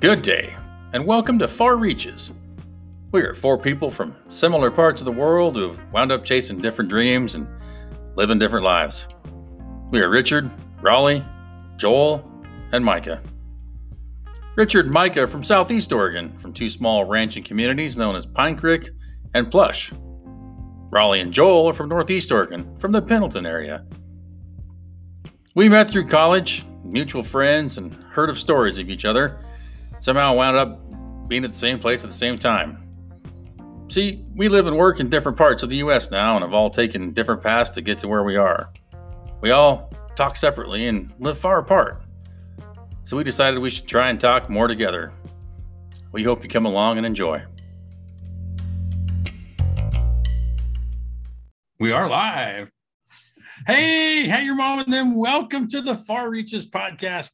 Good day, and welcome to Far Reaches. We are four people from similar parts of the world who have wound up chasing different dreams and living different lives. We are Richard, Raleigh, Joel, and Micah. Richard and Micah from Southeast Oregon, from two small ranching communities known as Pine Creek and Plush. Raleigh and Joel are from Northeast Oregon, from the Pendleton area. We met through college, mutual friends, and heard of stories of each other somehow wound up being at the same place at the same time. See, we live and work in different parts of the US now and have all taken different paths to get to where we are. We all talk separately and live far apart. So we decided we should try and talk more together. We hope you come along and enjoy. We are live. Hey, hey, your mom and them. Welcome to the Far Reaches podcast.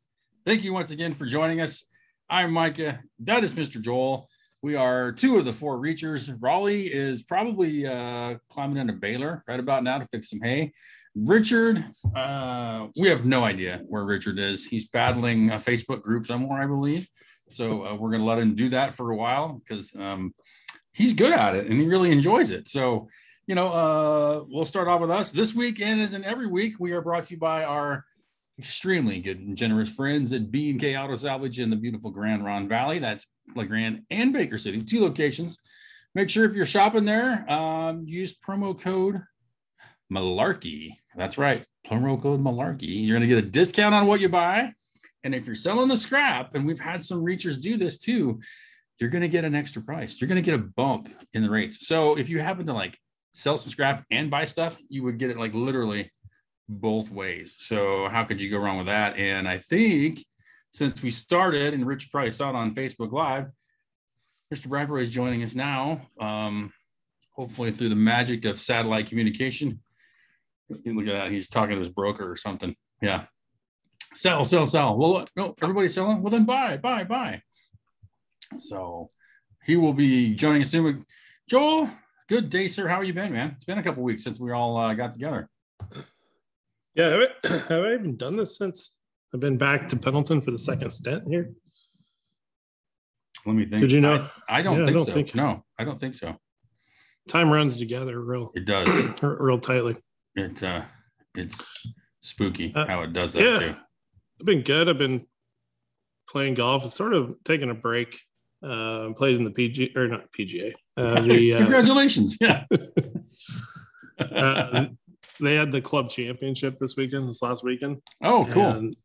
Thank you once again for joining us. I'm Micah. That is Mr. Joel. We are two of the four reachers. Raleigh is probably uh, climbing into baler right about now to fix some hay. Richard, uh, we have no idea where Richard is. He's battling a Facebook group somewhere, I believe. So uh, we're going to let him do that for a while because um, he's good at it and he really enjoys it. So, you know, uh, we'll start off with us this week. And as in every week, we are brought to you by our extremely good and generous friends at B&K Auto Salvage in the beautiful Grande Ronde Valley. That's La Grande and Baker City, two locations. Make sure if you're shopping there, um, use promo code Malarkey. That's right, promo code Malarkey. You're going to get a discount on what you buy. And if you're selling the scrap, and we've had some reachers do this too, you're going to get an extra price. You're going to get a bump in the rates. So if you happen to like sell some scrap and buy stuff, you would get it like literally both ways. So how could you go wrong with that? And I think since we started, and Rich probably saw it on Facebook Live, Mr. Bradbury is joining us now. Um, hopefully through the magic of satellite communication. Look at that. He's talking to his broker or something. Yeah. Sell, sell, sell. Well, no, everybody's selling. Well, then buy, buy, buy. So he will be joining us soon. Joel, good day, sir. How have you been, man? It's been a couple weeks since we all uh, got together. Yeah, have I, have I even done this since I've been back to Pendleton for the second stint here? Let me think. Did you know? I, I don't yeah, think I don't so. Think... No, I don't think so. Time runs together real. It does real tightly. It's uh, it's spooky uh, how it does that yeah. too. I've been good. I've been playing golf. It's sort of taking a break. Uh, played in the PG or not PGA. Uh, the, uh, Congratulations! Yeah. uh, they had the club championship this weekend, this last weekend. Oh, cool. And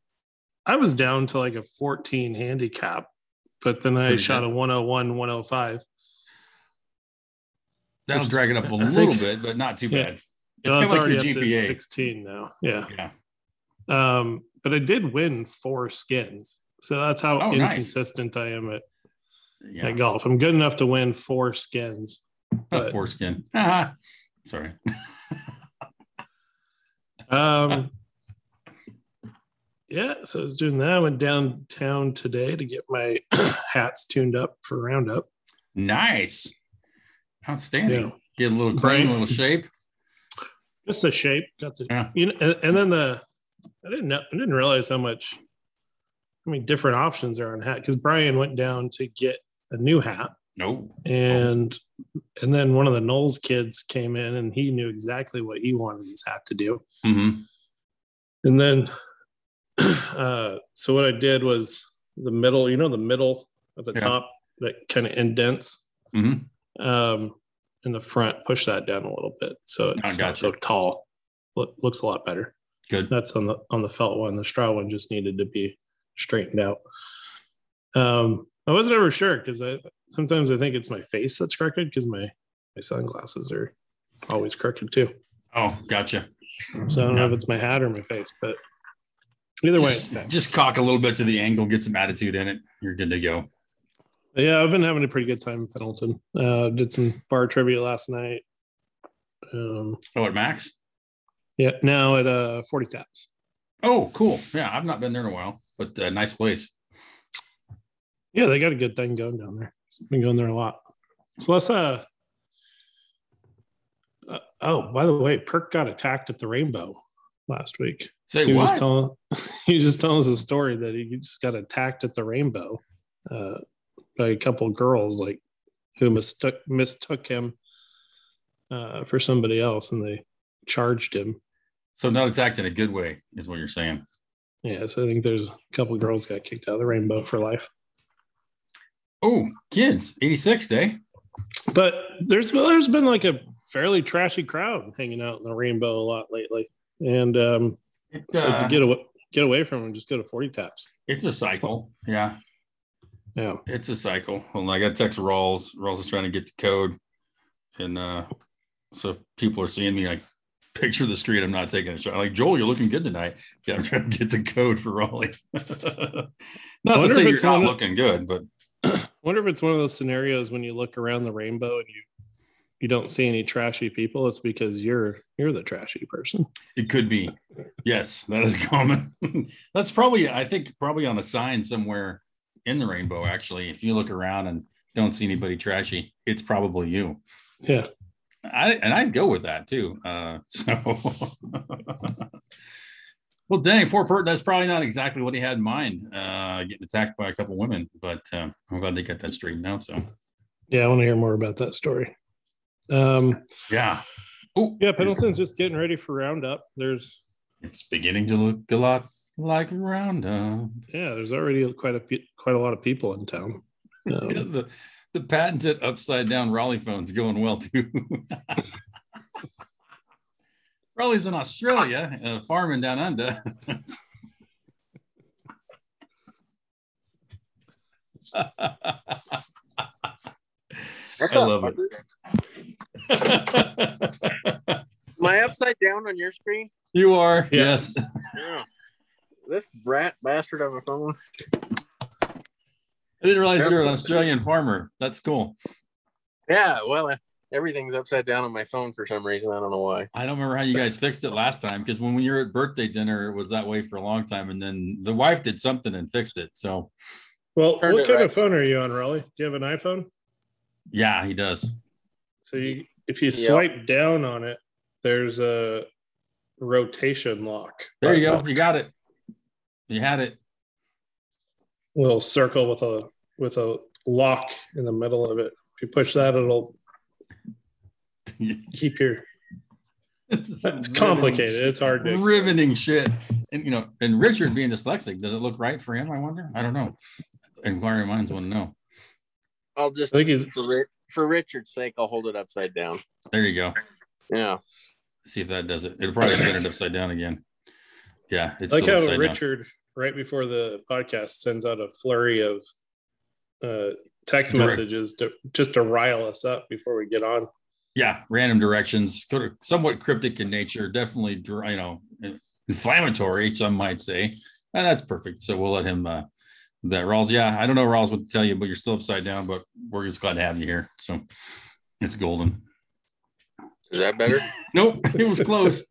I was down to like a 14 handicap, but then I Pretty shot good. a 101, 105. That'll drag it up a I little think, bit, but not too bad. It's kind of like your GPA. 16 now. Yeah. Yeah. Um, but I did win four skins. So that's how oh, inconsistent nice. I am at, yeah. at golf. I'm good enough to win four skins. But, four skin. Sorry. Um, yeah, so I was doing that. I went downtown today to get my hats tuned up for Roundup. Nice, outstanding. Yeah. Get a little clean, a little shape. Just the shape. Got the yeah. you know, and, and, then the I didn't know, I didn't realize how much I mean different options there on hat because Brian went down to get a new hat no. And oh. And then one of the Knowles kids came in and he knew exactly what he wanted his hat to do. Mm-hmm. And then uh, so what I did was the middle, you know, the middle at the yeah. top that kind of indents. Mm-hmm. Um, in the front, push that down a little bit so it's not so tall. Look, looks a lot better. Good. That's on the on the felt one. The straw one just needed to be straightened out. Um, I wasn't ever sure because I sometimes I think it's my face that's crooked because my my sunglasses are always crooked too. Oh, gotcha. So I don't yeah. know if it's my hat or my face, but either just, way, just cock a little bit to the angle, get some attitude in it. You're good to go. Yeah, I've been having a pretty good time in Pendleton. Uh, did some bar trivia last night. Um, oh, at Max? Yeah, now at uh, 40 Taps. Oh, cool. Yeah, I've not been there in a while, but uh, nice place. Yeah, they got a good thing going down there. It's Been going there a lot. So let's uh, uh oh, by the way, Perk got attacked at the Rainbow last week. Say he what? Was just telling, he was just telling us a story that he just got attacked at the Rainbow. uh, by a couple girls like who mistook mistook him uh, for somebody else, and they charged him. So not attacked in a good way is what you're saying. Yeah, so I think there's a couple girls got kicked out of the rainbow for life. Oh, kids, 86 day. But there's there's been like a fairly trashy crowd hanging out in the rainbow a lot lately, and um, It, so uh, to get away get away from them, just go to forty taps. it's a cycle. Yeah, Yeah, it's a cycle. Well, I got to text Rawls. Rawls is trying to get the code. And uh, so if people are seeing me, like, picture the screen. I'm not taking a shot. Like, Joel, you're looking good tonight. Yeah, I'm trying to get the code for Raleigh. not to say you're not of- looking good, but wonder if it's one of those scenarios when you look around the rainbow and you you don't see any trashy people. It's because you're you're the trashy person. It could be. Yes, that is common. That's probably, I think, probably on a sign somewhere in the rainbow, actually. If you look around and don't see anybody trashy, it's probably you. Yeah, I and I'd go with that too. Uh, so, well, dang, poor Pert. That's probably not exactly what he had in mind. Uh, getting attacked by a couple women, but uh, I'm glad they got that straightened out. So, yeah. I want to hear more about that story. Um, yeah. Oh, yeah, Pendleton's just getting ready for Roundup. There's It's beginning to look a lot like Roundup. yeah, there's already quite a pe- quite a lot of people in town. Um, the the patented upside down Raleigh phone's going well too. Raleigh's in Australia, uh, farming down under. I love it. Am I upside down on your screen? you are, Yeah. yes. Yeah. This brat bastard of a phone. I didn't realize you're an Australian farmer. That's cool. Yeah, well, everything's upside down on my phone for some reason. I don't know why. I don't remember how you guys fixed it last time because when we were at birthday dinner, it was that way for a long time, and then the wife did something and fixed it. So well, Turned what kind right. of phone are you on, Raleigh? Do you have an iPhone? yeah, he does. So you, if you Yeah. swipe down on it, there's a rotation lock. There you go. You got it. You had it. Little circle with a with a lock in the middle of it. If you push that, it'll keep your. it's It's complicated. It's hard to. explain. riveting shit. And you know, and Richard being dyslexic, does it look right for him? I wonder. I don't know. Inquiring minds want to know. I'll just I think he's for for Richard's sake, I'll hold it upside down. There you go. Yeah. See if that does it. It'll probably spin it upside down again. Yeah, it's like how upside down. Richard right before the podcast sends out a flurry of uh, text Direct- messages to just to rile us up before we get on. Yeah, random directions, sort of somewhat cryptic in nature. Definitely, you know, inflammatory. Some might say, and that's perfect. So we'll let him. uh that Rawls, yeah, I don't know Rawls what to tell you, but you're still upside down. But we're just glad to have you here. So it's golden. Is that better? Nope, it was close.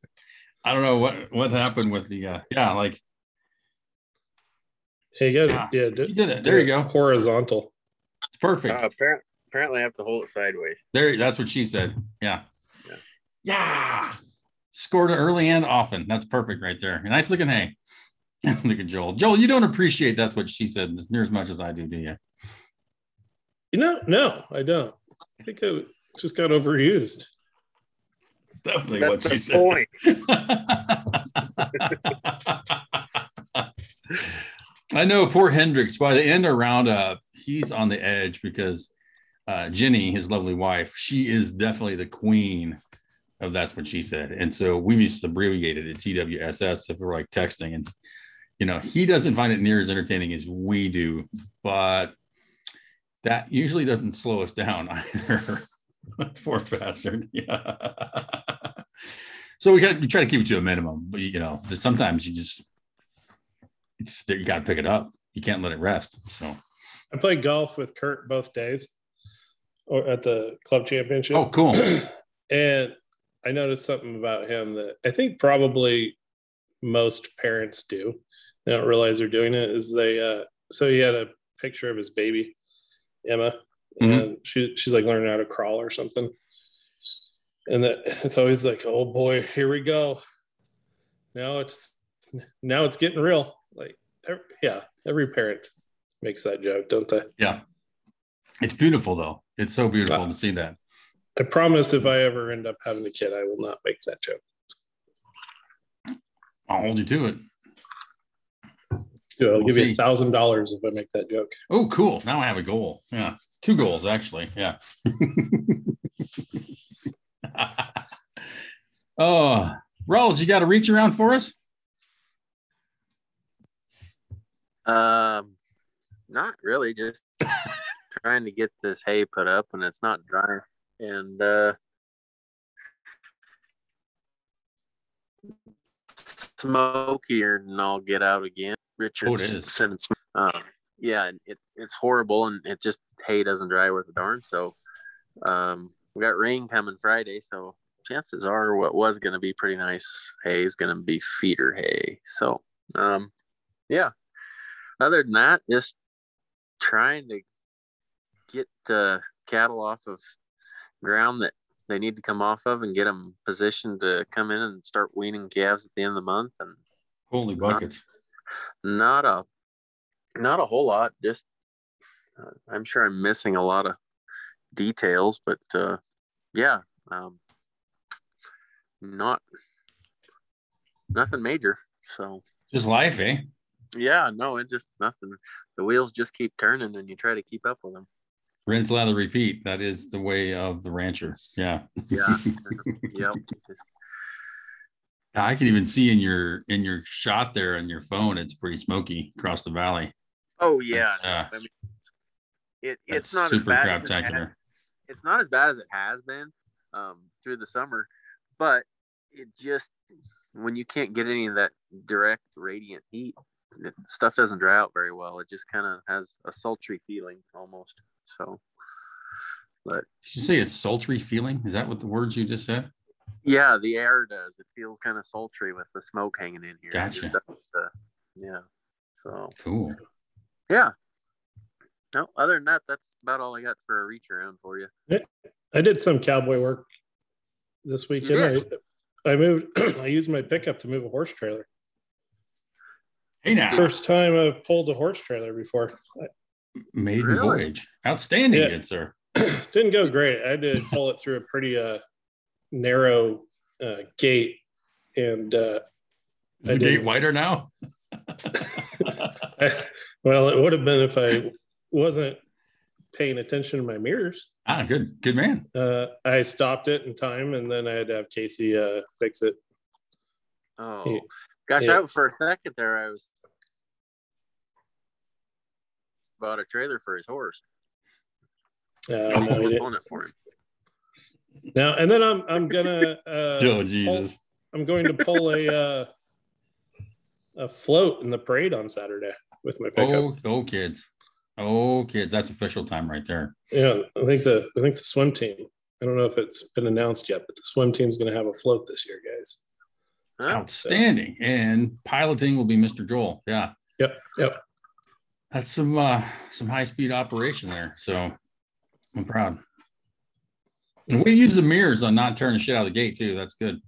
I don't know what what happened with the uh yeah, like Hey, you Yeah, got yeah, you did it. There you go. Horizontal. It's perfect. Uh, apparently, apparently, I have to hold it sideways. There, that's what she said. Yeah. Yeah. Yeah. Scored early and often. That's perfect right there. Nice looking hay. Look at Joel. Joel, you don't appreciate that's what she said as near as much as I do, do you? You know, no, I don't. I think it just got overused. Definitely That's what she the said. point. I know poor Hendrix. By the end of roundup, he's on the edge because uh, Jenny, his lovely wife, she is definitely the queen of that's what she said. And so we've just abbreviated it TWSS if we're like texting. And you know, he doesn't find it near as entertaining as we do, but that usually doesn't slow us down either. Poor bastard. Yeah. so we got we try to keep it to a minimum, but you know, sometimes you just it's you got to pick it up. You can't let it rest. So, I played golf with Kurt both days or at the club championship. oh, cool. and I noticed something about him that I think probably most parents do. They don't realize they're doing it. Is they uh so he had a picture of his baby, Emma, and she she's like learning how to crawl or something. And that it's always like, oh boy, here we go. Now it's now it's getting real. Like ev- yeah, every parent makes that joke, don't they? Yeah. It's beautiful though. It's so beautiful Wow. to see that. I promise if I ever end up having a kid, I will not make that joke. I'll hold you to it. Dude, I'll We'll give you a thousand dollars if I make that joke. Oh, cool. Now I have a goal. Yeah. Two goals, actually. Yeah. oh, Rolls, you got to reach around for us? Um, not really. Just trying to get this hay put up, and it's not dry. And uh, smokier than I'll get out again. Richard Oh, sending sm- uh, yeah, and it, it's horrible, and it just hay doesn't dry worth a darn. So, um, we got rain coming Friday, so chances are what was going to be pretty nice hay is going to be feeder hay. So, um, yeah. Other than that, just trying to get uh, cattle off of ground that they need to come off of and get them positioned to come in and start weaning calves at the end of the month and Holy buckets. not a not a whole lot just uh, i'm sure i'm missing a lot of details but uh yeah um not nothing major so Just life, eh? yeah no it just nothing the wheels just keep turning and you try to keep up with them Rinse, lather, repeat. That is the way of the rancher. Yeah. yeah yep I can even see in your in your shot there on your phone, it's pretty smoky across the valley. oh yeah Uh, I mean, it, it's not as super bad as it has- it's not as bad as it has been um, through the summer, but it just when you can't get any of that direct radiant heat, it, stuff doesn't dry out very well. It just kind of has a sultry feeling almost. So, but Did you say it's sultry feeling? Is that what the words you just said? yeah, the air does. It feels kind of sultry with the smoke hanging in here. It just Gotcha. does, uh, yeah. So Cool. yeah. No, other than that, that's about all I got for a reach around for you. I did some cowboy work this weekend. I, I moved. I used my pickup to move a horse trailer. Hey now, First time I've pulled a horse trailer before. Maiden Really? voyage. Outstanding, Yeah. good sir. Didn't go great. I had to pull it through a pretty uh, narrow uh, gate, and uh, Is I the gate didn't. wider now? well, it would have been if I wasn't paying attention to my mirrors. ah, good, good man. Uh, I stopped it in time, and then I had to have Casey uh, fix it. Oh, Yeah. gosh! Yeah. I, for a second there, I was bought a trailer for his horse. Uh, no, he. Pulling it for him. Now and then I'm I'm gonna uh, oh Jesus. I'm going to pull a uh, a float in the parade on Saturday with my pickup. Oh, oh, kids. Oh, kids. That's official time right there. Yeah, I think the I think the swim team. I don't know if it's been announced yet, but the swim team's going to have a float this year, guys. Huh? Outstanding. And piloting will be Mr. Joel. Yeah. Yep, yep. That's some uh some high speed operation there. So I'm proud. And we use the mirrors on not turning shit out of the gate too. That's good.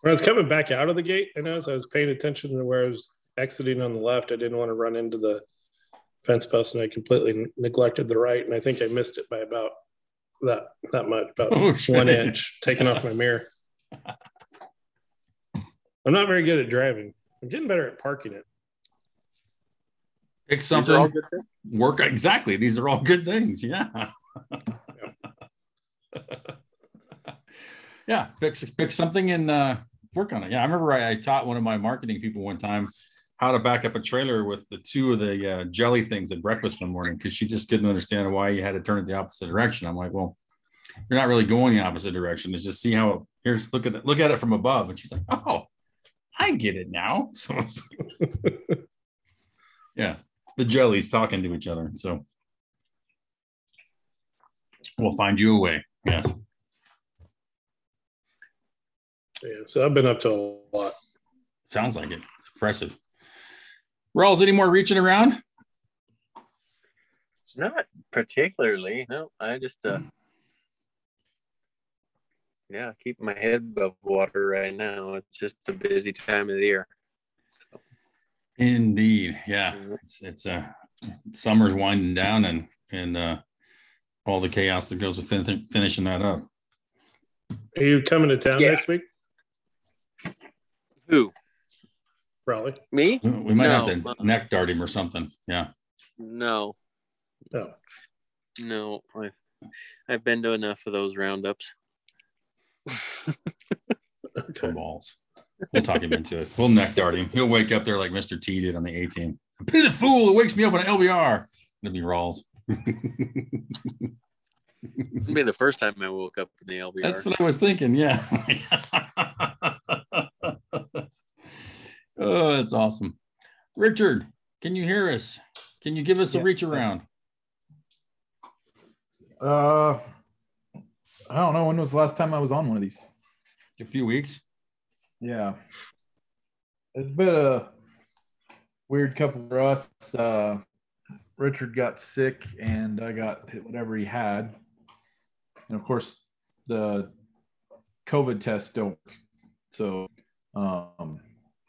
When I was coming back out of the gate, I noticed I was paying attention to where I was exiting on the left. I didn't want to run into the fence post, and I completely neglected the right. And I think I missed it by about that that much, about Oh, one inch, taking off my mirror. I'm not very good at driving. I'm getting better at parking it. Pick These are all something. Work exactly. These are all good things. Yeah. yeah. Pick pick something and uh work on it. Yeah. I remember I, I taught one of my marketing people one time how to back up a trailer with the two of the uh, jelly things at breakfast one morning because she just didn't understand why you had to turn it the opposite direction. I'm like, well, you're not really going the opposite direction. It's just see how it, here's look at it, look at it from above. And she's like, oh, I get it now. So yeah, the jellies talking to each other. So we'll find you a way. Yes. Yeah, so I've been up to a lot. Sounds like it. It's impressive. Rawls, any more reaching around? Not particularly. No, I just uh yeah, keep my head above water right now. It's just a busy time of the year. Indeed, yeah. It's it's uh summer's winding down and and uh all the chaos that goes with fin- finishing that up. Are you coming to town Yeah. next week? Who? Probably Me? We might have to neck dart him or something. Yeah. No, No. no. I, I've been to enough of those roundups. Two balls. We'll talk him into it. We'll neck dart him. He'll wake up there like Mr. T did on the A team. Pity the fool that wakes me up on an LBR. It'll be Rawls. It'll be the first time I woke up in the LBR. That's what I was thinking. Yeah. oh, that's awesome. Richard, can you hear us? Can you give us a reach around? Uh, I don't know when was the last time I was on one of these. A few weeks. Yeah, it's been a weird couple for us. Uh, Richard got sick, and I got hit whatever he had, and of course the COVID tests don't. So um,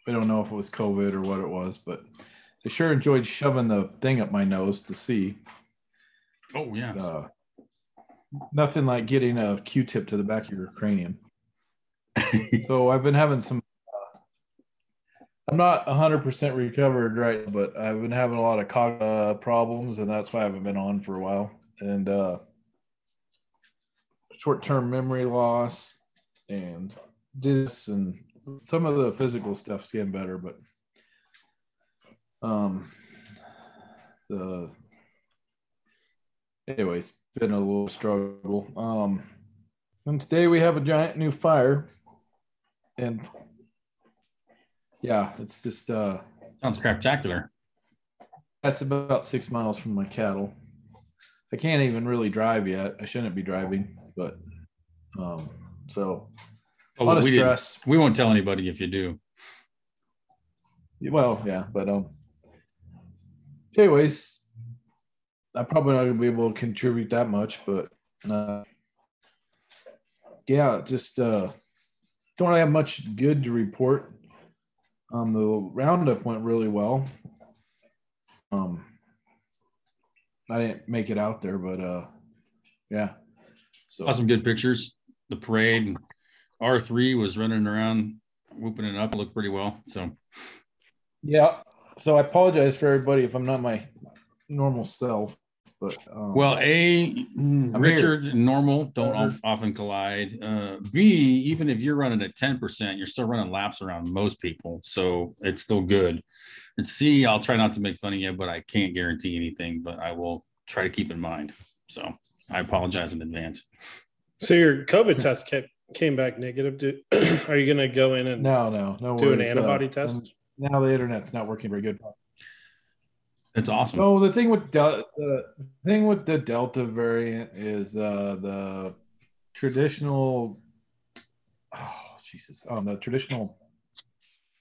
we don't know if it was COVID or what it was, but they sure enjoyed shoving the thing up my nose to see. Oh, yes. Uh, nothing like getting a Q-tip to the back of your cranium. So I've been having some. Uh, I'm not 100% recovered right, but I've been having a lot of cog uh, problems, and that's why I haven't been on for a while. And uh, short-term memory loss, and this, and some of the physical stuff's getting better, but um, the anyways, been a little struggle. Um, and today we have a giant new fire, and yeah, it's just uh, Sounds spectacular. that's about six miles from my cattle. I can't even really drive yet. I shouldn't be driving, but um, so a Oh, lot of stress. we won't tell anybody if you do. Well, yeah, but um, anyways, I'm probably not gonna be able to contribute that much, but uh, yeah, just uh, don't really have much good to report. Um, the roundup went really well. Um, I didn't make it out there, but uh, yeah. So Saw some good pictures. The parade. R3 was running around, whooping it up. It looked pretty well. So, yeah, so I apologize for everybody if I'm not my normal self, but um, well, A, mm, I'm Richard and normal don't Uh, often collide. Uh, B, even if you're running at 10%, you're still running laps around most people. So it's still good. And C, I'll try not to make fun of you, but I can't guarantee anything, but I will try to keep in mind. So I apologize in advance. So your COVID test kept, came back negative. Do, are you going to go in and no, no, no. do an antibody uh, test? Now the internet's not working very good. It's awesome. No, the thing with Del- the thing with the Delta variant is uh, the traditional. Oh Jesus! Um, the traditional.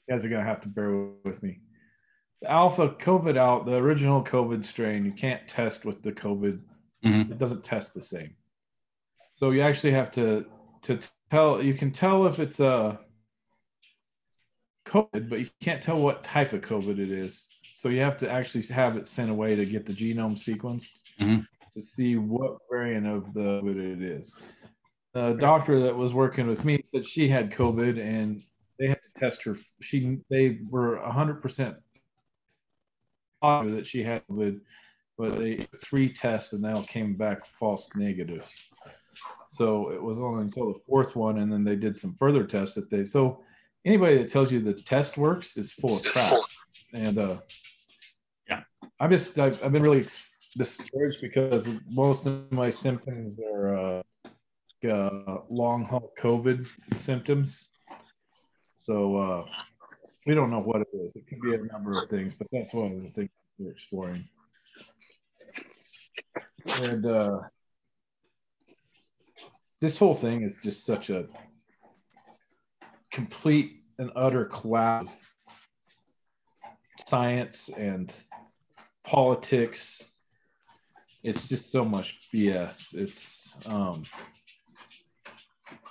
You guys are gonna have to bear with me. The Alpha COVID out, the original COVID strain, you can't test with the COVID. Mhm. It doesn't test the same. So you actually have to to tell. You can tell if it's a COVID, but you can't tell what type of COVID it is. So you have to actually have it sent away to get the genome sequenced Mhm. to see what variant of the COVID it is. The doctor that was working with me said she had COVID and they had to test her. She they were hundred percent positive that she had COVID, but they three tests and they all came back false negative. So it was only until the fourth one, and then they did some further tests that they so anybody that tells you the test works is full of crap. And uh. I'm just I've, I've been really discouraged because most of my symptoms are uh, uh, long haul COVID symptoms. So uh, we don't know what it is. It could be a number of things, but that's one of the things we're exploring. And uh, this whole thing is just such a complete and utter collapse of science and politics. It's just so much BS. It's um,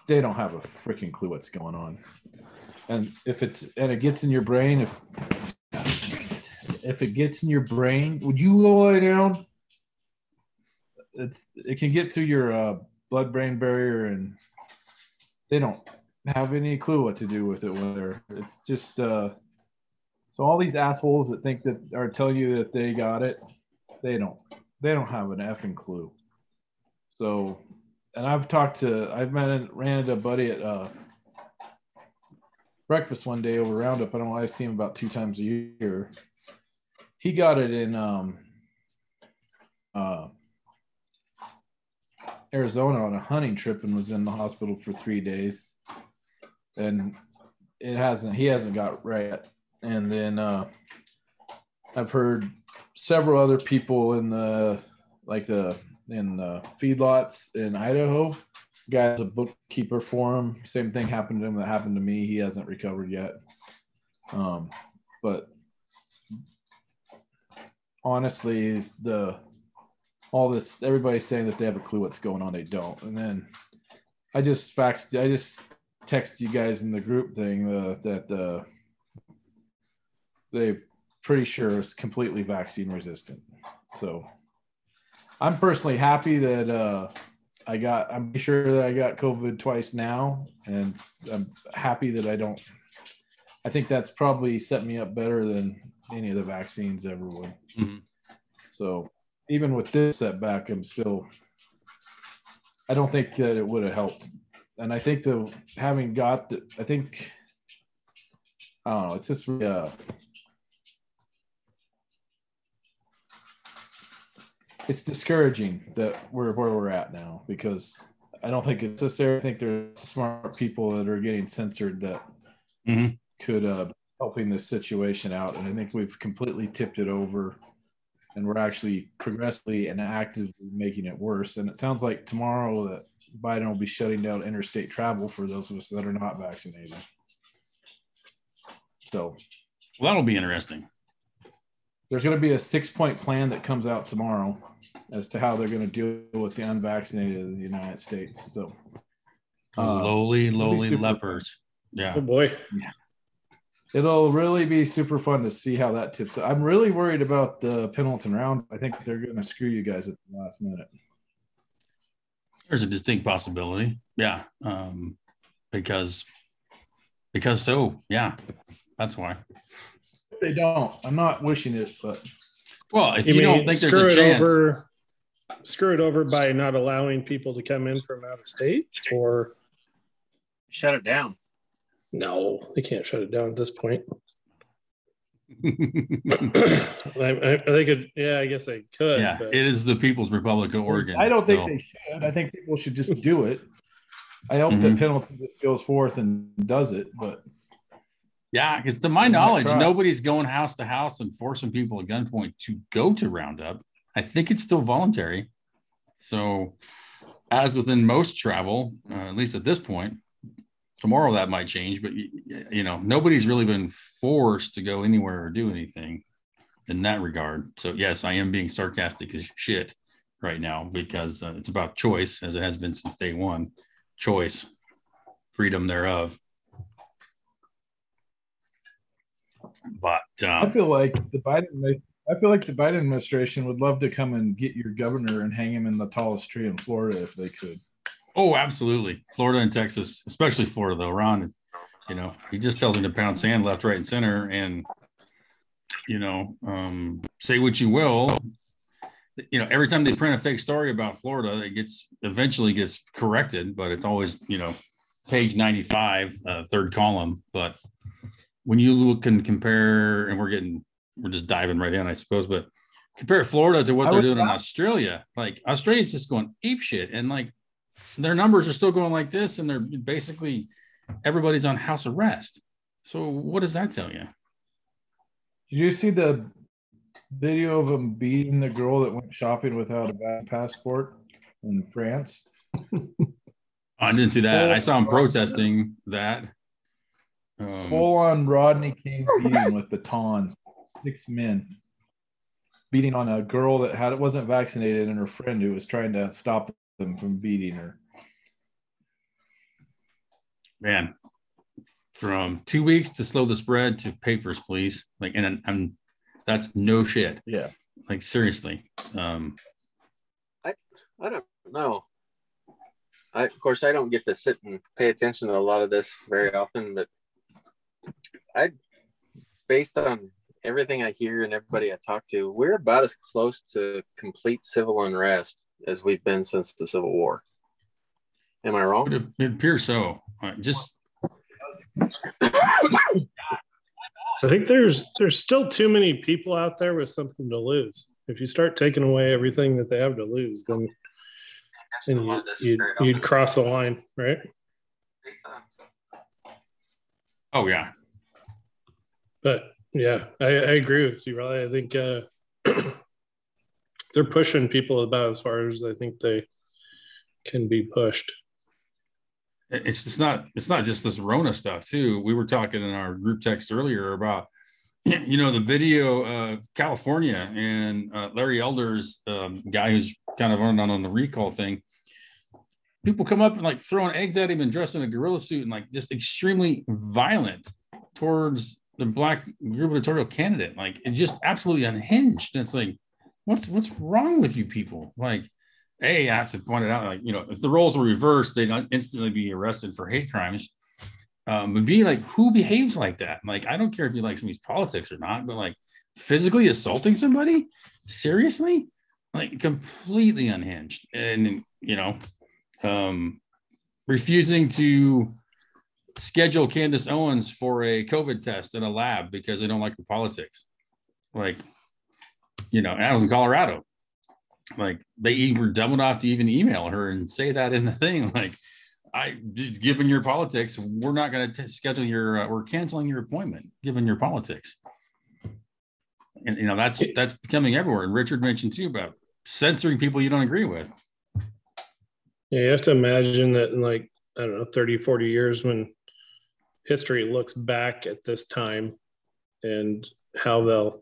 they don't have a freaking clue what's going on. And if it's and it gets in your brain, if if it gets in your brain, would you lie down? It's it can get through your uh, blood brain barrier, and they don't have any clue what to do with it. Whether it's just uh, so all these assholes that think that are telling you that they got it, they don't. They don't have an effing clue. So, and I've talked to I've met and ran into a buddy at uh, breakfast one day over Roundup. I don't know. I see him about two times a year. He got it in um, uh, Arizona on a hunting trip and was in the hospital for three days. And it hasn't. He hasn't got right. And then uh, I've heard several other people in the like the in the feedlots in Idaho guy's a bookkeeper for him. Same thing happened to him that happened to me. He hasn't recovered yet. Um, but honestly, the all this everybody's saying that they have a clue what's going on. They don't. And then I just faxed. I just text you guys in the group thing uh, that uh, they've pretty sure it's completely vaccine resistant. So I'm personally happy that. Uh, I got, I'm sure that I got COVID twice now, and I'm happy that I don't. I think that's probably set me up better than any of the vaccines ever would. Mm-hmm. So even with this setback, I'm still. I don't think that it would have helped, and I think the having got the, I think. I don't know. It's just uh, it's discouraging that we're where we're at now because I don't think it's necessary. I think there's smart people that are getting censored that mm-hmm. could uh, helping this situation out, and I think we've completely tipped it over, and we're actually progressively and actively making it worse. And it sounds like tomorrow that Biden will be shutting down interstate travel for those of us that are not vaccinated. So, well, that'll be interesting. There's going to be a six point plan that comes out tomorrow as to how they're going to deal with the unvaccinated in the United States. So, uh, lowly, lowly lepers. Yeah. Oh boy. Yeah. It'll really be super fun to see how that tips. I'm really worried about the Pendleton round. I think they're going to screw you guys at the last minute. There's a distinct possibility. Yeah. Um, because, because so, yeah, that's why. They don't. I'm not wishing it, but. Well, if you, you don't think there's a chance. Over screw it over by not allowing people to come in from out of state or shut it down? No, they can't shut it down at this point. I, I, think it, yeah, I guess they could. Yeah, but. it is the People's Republic of Oregon. I don't still. think they should. I think people should just do it. I hope mm-hmm. that penalty just goes forth and does it, but yeah, because to my knowledge, nobody's going house to house and forcing people at gunpoint to go to Roundup. I think it's still voluntary. So, as within most travel, uh, at least at this point, tomorrow that might change, but you know, nobody's really been forced to go anywhere or do anything in that regard. So, yes, I am being sarcastic as shit right now because uh, it's about choice, as it has been since day one choice, freedom thereof. But um, I feel like the Biden I feel like the Biden administration would love to come and get your governor and hang him in the tallest tree in Florida if they could. Oh, absolutely. Florida and Texas, especially Florida, though. Ron is, you know, he just tells him to pound sand left, right, and center. And, you know, um, say what you will. You know, every time they print a fake story about Florida, it gets eventually gets corrected, but it's always, you know, page 95, uh, third column. But when you look and compare, and we're getting we're just diving right in, I suppose. But compare Florida to what I they're doing in Australia. Like Australia's just going ape shit, and like their numbers are still going like this, and they're basically everybody's on house arrest. So what does that tell you? Did you see the video of him beating the girl that went shopping without a passport in France? I didn't see that. I saw him protesting that. Um, Full on Rodney King beating with batons six men beating on a girl that had wasn't vaccinated and her friend who was trying to stop them from beating her. Man, from two weeks to slow the spread to papers, please. Like, and I'm That's no shit. Yeah. Like seriously. Um, I I don't know. I, of course, I don't get to sit and pay attention to a lot of this very often, but I, based on everything I hear and everybody I talk to, we're about as close to complete civil unrest as we've been since the Civil War. Am I wrong? it, it appears so. Uh, just I think there's there's still too many people out there with something to lose. If you start taking away everything that they have to lose, then then you, you'd, you'd cross a line, right? Oh yeah. But yeah, I, I agree with you, Riley. I think uh, they're pushing people about as far as I think they can be pushed. it's just not it's not just this Rona stuff too. We were talking in our group text earlier about you know the video of California and uh, Larry Elder's um, guy who's kind of on on the recall thing. People come up and like throwing eggs at him and dressed in a gorilla suit and like just extremely violent towards the black gubernatorial candidate. Like it just absolutely unhinged. And it's like, what's what's wrong with you people? Like a, I have to point it out, like, you know, if the roles were reversed, they'd instantly be arrested for hate crimes. Um, but be like, who behaves like that? Like, I don't care if you like somebody's politics or not, but like physically assaulting somebody, seriously, like completely unhinged. And, you know, um, refusing to schedule Candace Owens for a COVID test in a lab because they don't like the politics. Like, you know, and I was in Colorado. Like they were dumb enough to even email her and say that in the thing. Like i given your politics we're not going to schedule your uh, we're canceling your appointment given your politics. And you know that's that's becoming everywhere. And richard mentioned too about censoring people you don't agree with Yeah, you have to imagine that in like, I don't know, 30, 40 years when history looks back at this time and how they'll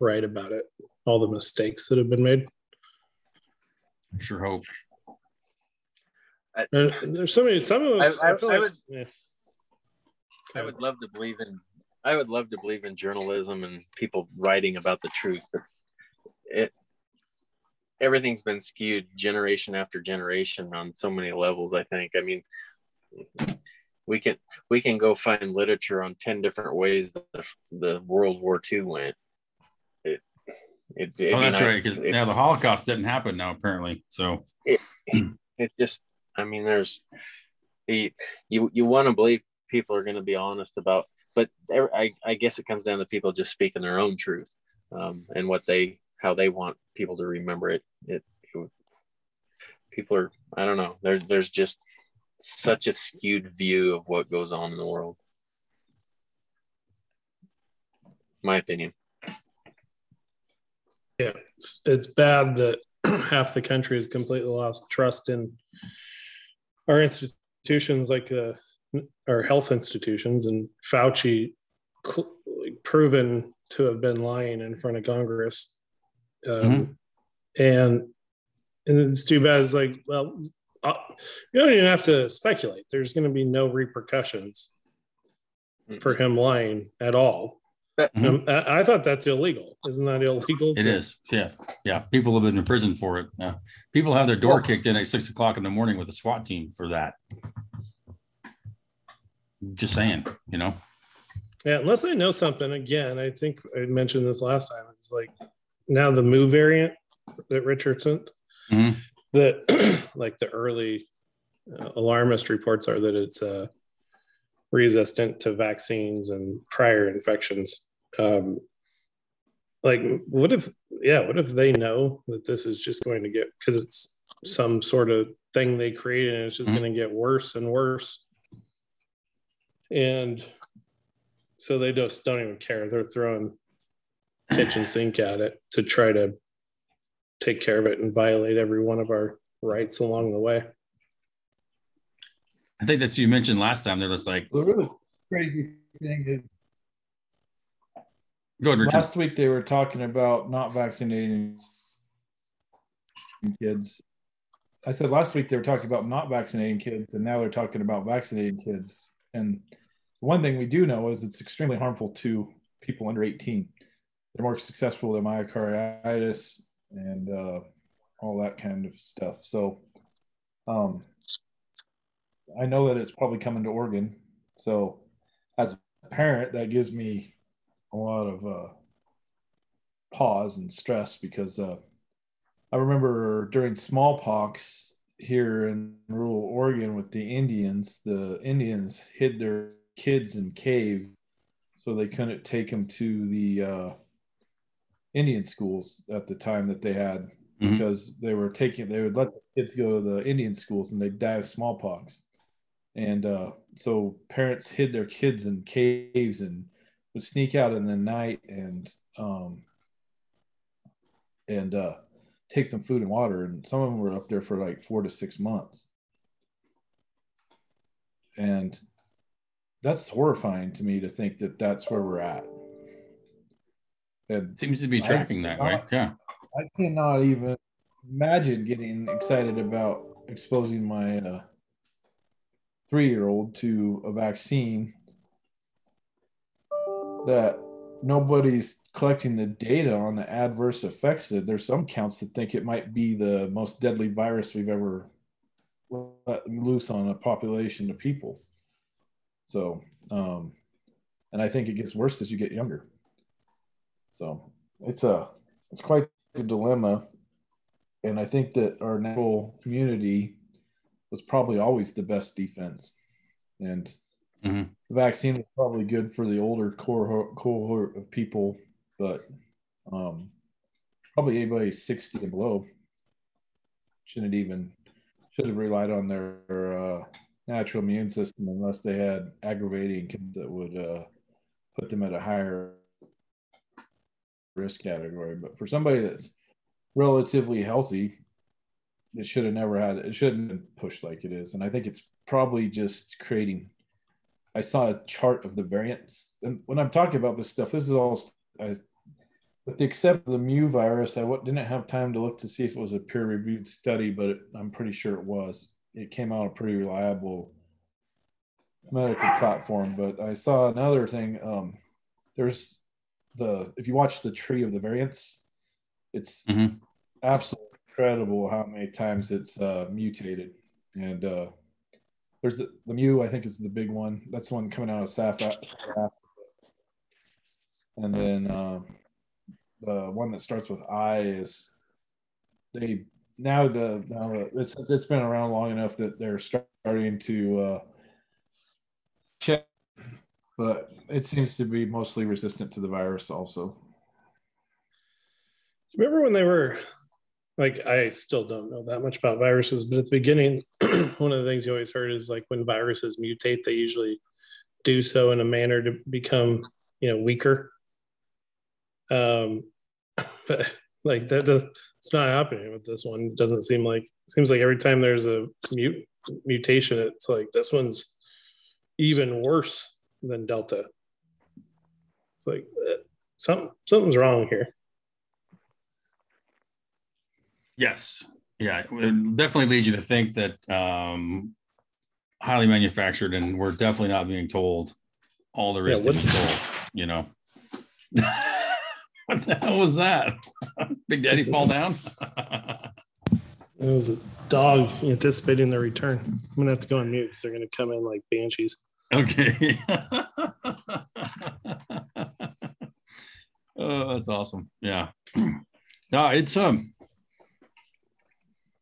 write about it, all the mistakes that have been made. I sure hope And uh, there's so many, some of us, I- I, I- feel I like, would- yeah. I would love to believe in I would love to believe in journalism and people writing about the truth, but it everything's been skewed generation after generation on so many levels, I think. I mean we can we can go find literature on 10 different ways the, the World War II went. It, it, oh that's nice right because now the holocaust didn't happen now apparently so it just i mean there's you you, you want to believe people are going to be honest about but there- I, I guess it comes down to people just speaking their own truth um, and what they how they want people to remember it. It, it people are i don't know. There's there's just such a skewed view of what goes on in the world. My opinion. Yeah, it's, it's bad that half the country has completely lost trust in our institutions like uh, our health institutions and Fauci proven to have been lying in front of Congress. Um, And and it's too bad. It's like, well, uh, you don't even have to speculate. There's going to be no repercussions for him lying at all. But- Mhm. Um, I, I thought that's illegal. Isn't that illegal? it to- is yeah yeah people have been in prison for it yeah people have their door Well- kicked in at six o'clock in the morning with a swat team for that just saying you know Yeah, unless I know something. Again, I think I mentioned this last time. It's like now the Mu variant that Richardson, Mhm. that like the early uh, alarmist reports are that it's uh, resistant to vaccines and prior infections. Um, like, what if, yeah, what if they know that this is just going to get because it's some sort of thing they created and it's just Mhm. going to get worse and worse. And so they just don't even care. They're throwing kitchen sink at it to try to take care of it and violate every one of our rights along the way. i think that's you mentioned last time they're just like The really crazy thing is go ahead richard last week they were talking about not vaccinating kids. I said last week they were talking about not vaccinating kids, and now they're talking about vaccinating kids. And one thing we do know is it's extremely harmful to people under 18. They're more successful than myocarditis and uh, all that kind of stuff. So, um, I know that it's probably coming to Oregon. So, as a parent, that gives me a lot of uh, pause and stress because uh, I remember during smallpox here in rural Oregon with the Indians, the Indians hid their kids in caves so they couldn't take them to the uh, Indian schools at the time that they had mm-hmm. because they were taking they would let the kids go to the Indian schools and they'd die of smallpox. And uh, so parents hid their kids in caves and would sneak out in the night and um, and uh, take them food and water. And some of them were up there for like four to six months. And that's horrifying to me to think that that's where we're at. It seems to be tracking I, that way. Yeah. I cannot even imagine getting excited about exposing my uh, three year old to a vaccine that nobody's collecting the data on the adverse effects. that There's some counts that think it might be the most deadly virus we've ever let loose on a population of people. So, um, and I think it gets worse as you get younger. So it's a it's quite a dilemma, and I think that our natural community was probably always the best defense, and mm-hmm. the vaccine is probably good for the older cohort, cohort of people, but um, probably anybody 60 and below shouldn't even should have relied on their uh, natural immune system unless they had aggravating that would uh, put them at a higher risk category. But for somebody that's relatively healthy, it should have never had it shouldn't been pushed like it is. And I think it's probably just creating. I saw a chart of the variants, and when I'm talking about this stuff, this is all. I, with the except of the Mu virus, I didn't have time to look to see if it was a peer-reviewed study, but I'm pretty sure it was. It came out a pretty reliable medical platform. But I saw another thing. Um, there's the if you watch the tree of the variants, it's mm-hmm. absolutely incredible how many times it's uh, mutated. And uh, there's the, the Mu, I think is the big one. That's the one coming out of Africa. And then uh, the one that starts with I is they now the now it's it's been around long enough that they're starting to uh, but it seems to be mostly resistant to the virus also. Remember when they were like I still don't know that much about viruses, but at the beginning, one of the things you always heard is like when viruses mutate, they usually do so in a manner to become, you know, weaker. Um, but like that does it's not happening with this one. It doesn't seem like seems like every time there's a mute mutation, it's like this one's even worse than Delta. It's like uh, something something's wrong here. Yes. Yeah, it definitely leads you to think that um, highly manufactured, and we're definitely not being told all there is yeah, to be told. You know, what the hell was that? Big Daddy fall down? it was a dog anticipating their return. I'm gonna have to go on mute because they're gonna come in like banshees. Okay. oh, that's awesome. Yeah. No, it's um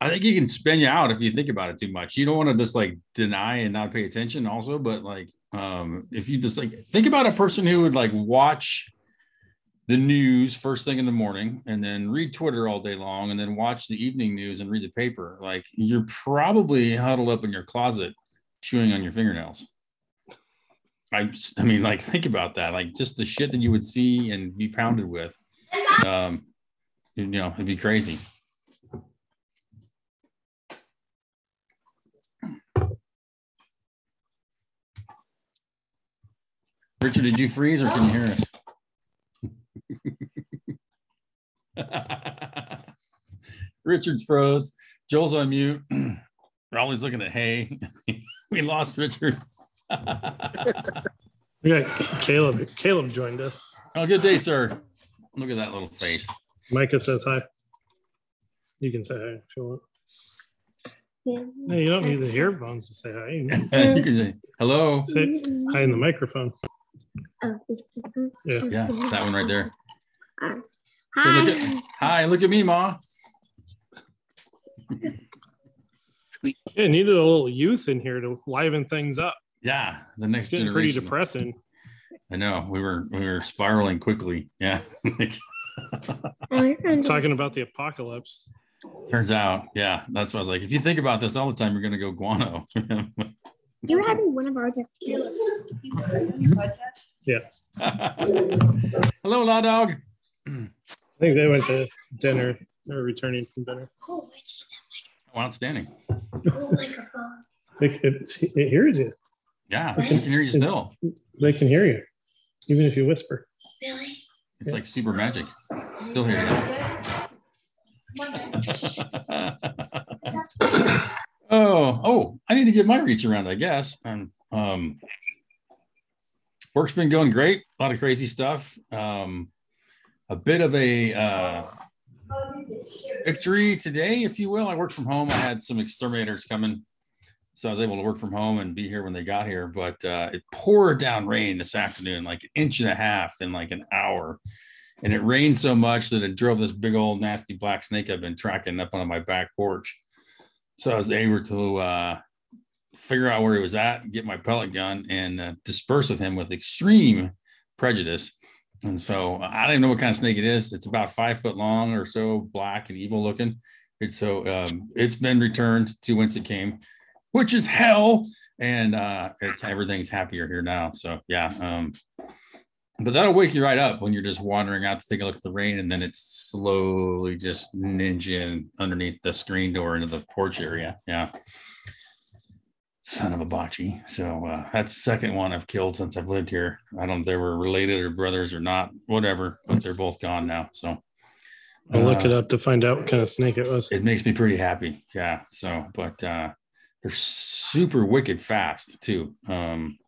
I think you can spin you out if you think about it too much. You don't want to just like deny and not pay attention also, but like um if you just like think about a person who would like watch the news first thing in the morning and then read Twitter all day long and then watch the evening news and read the paper. Like you're probably huddled up in your closet chewing on your fingernails. I, I mean, like, think about that. Like, just the shit that you would see and be pounded with. Um, you know, it'd be crazy. Richard, did you freeze or can you hear us? Richard's froze. Joel's on mute. We're always looking at hay. we lost Richard we got Caleb. Caleb joined us. Oh, good day, sir. Look at that little face. Micah says hi. You can say hi if you want. No, you don't need the earphones to say hi. You can say hello. say hi in the microphone. Oh. Yeah. Yeah, that one right there. So Hi. look at, hi, look at me, Ma. Yeah, needed a little youth in here to liven things up. Yeah, the next It's getting pretty depressing. I know we were we were spiraling quickly. Yeah. Oh, your friend- Talking about the apocalypse. Turns out, yeah, that's what I was like. If you think about this all the time, you're gonna go guano. You were having one of our just Yeah. Hello, law dog. I think they went to dinner. They're returning from dinner. Cool, which Oh, outstanding. cool microphone. It, it, it hears you. Yeah, we can hear you still. They can hear you, even if you whisper. Really? It's like super magic. Still hear you. oh, oh, I need to get my reach around, I guess. And um work's been going great, a lot of crazy stuff. Um a bit of a uh victory today, if you will. I worked from home. I had some exterminators coming. So I was able to work from home and be here when they got here. But uh, it poured down rain this afternoon, like an inch and a half in like an hour. And it rained so much that it drove this big old nasty black snake I've been tracking up on my back porch. So I was able to uh, figure out where he was at, get my pellet gun, and uh, disperse with him with extreme prejudice. And so I don't even know what kind of snake it is. It's about five foot long or so, black and evil looking. It's so um, it's been returned to whence it came, which is hell. And uh, it's everything's happier here now. So yeah, um, but that'll wake you right up when you're just wandering out to take a look at the rain, and then it's slowly just ninjing underneath the screen door into the porch area. Yeah. Son of a bocce. So uh, that's the second one I've killed since I've lived here. I don't know if they were related or brothers or not, whatever, but they're both gone now. So I'll look uh, it up to find out what kind of snake it was. it makes me pretty happy. Yeah. So, but uh they're super wicked fast too. Um,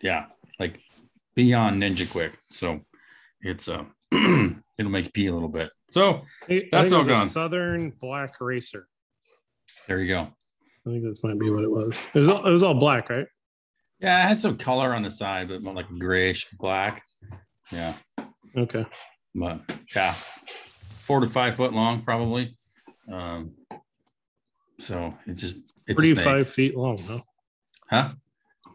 yeah, like beyond ninja quick. So it's uh it'll make you pee a little bit. So That's all gone. Southern black racer. there you go. I think this might be what it was. It was all, it was all black, right? Yeah, I had some color on the side, but more like grayish black. Yeah. Okay. But yeah, four to five foot long, probably. Um, so it just it's 45 feet long, no? huh?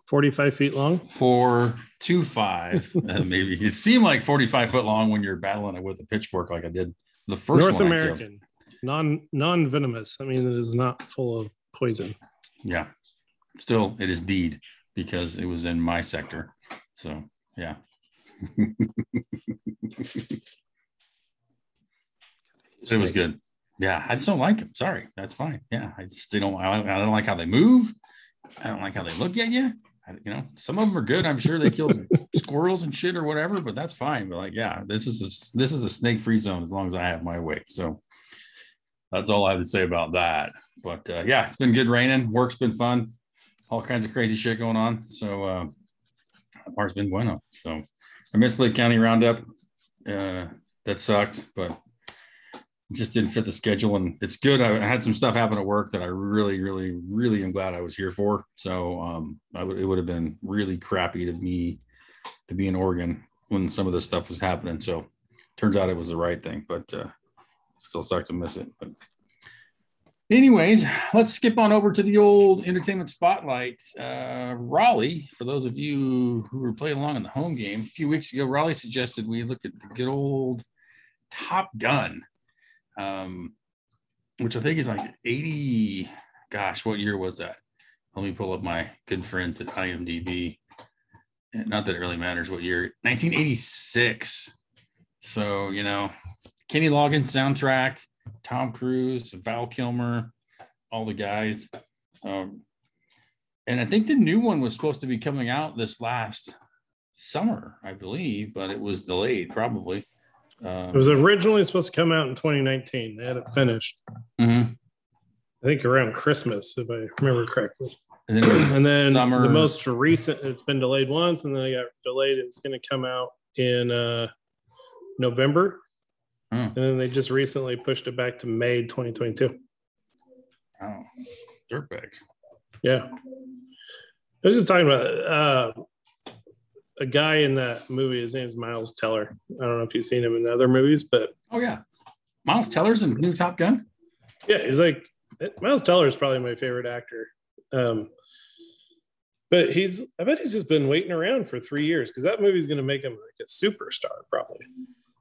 45 feet long? Four to five, uh, maybe. It seemed like 45 foot long when you're battling it with a pitchfork, like I did the first North American, non non venomous. I mean, it is not full of poison. Yeah. Still, it is deed because it was in my sector. So yeah. it was good. Yeah, I just don't like them. Sorry, that's fine. Yeah, I just they don't. I, I don't like how they move. I don't like how they look at you. I, you know, some of them are good. I'm sure they kill squirrels and shit or whatever, but that's fine. But like, yeah, this is a, this is a snake free zone as long as I have my way. So that's all I have to say about that. But uh, yeah, it's been good raining. Work's been fun. All kinds of crazy shit going on. So uh, part's been bueno. So I missed Lake County Roundup. Uh, that sucked, but just didn't fit the schedule. And it's good. I, had some stuff happen at work that I really, really, really am glad I was here for. So um, it would have been really crappy to me to be in Oregon when some of this stuff was happening. So turns out it was the right thing, but uh, still sucked to miss it. But anyways, let's skip on over to the old entertainment spotlight. Uh, Raleigh, for those of you who were playing along in the home game a few weeks ago, Raleigh suggested we look at the good old Top Gun, um, which I think is like 80. Gosh, what year was that? Let me pull up my good friends at IMDb. Not that it really matters what year, 1986. So, you know, Kenny Loggins soundtrack, Tom Cruise, Val Kilmer, all the guys. Um, and I think the new one was supposed to be coming out this last summer, I believe, but it was delayed probably. Um, It was originally supposed to come out in 2019. They had it finished, mhm. I think, around Christmas, if I remember correctly. And then, And then summer, the most recent, it's been delayed once, and then it got delayed. It was going to come out in uh, November Hmm. and then they just recently pushed it back to May 2022. Oh, dirtbags. Yeah. I was just talking about uh, a guy in that movie. His name is Miles Teller. I don't know if you've seen him in other movies, but Oh yeah, Miles Teller's in new Top Gun. yeah, he's like Miles Teller is probably my favorite actor. Um, but he's, I bet he's just been waiting around for three years because that movie's going to make him like a superstar, probably.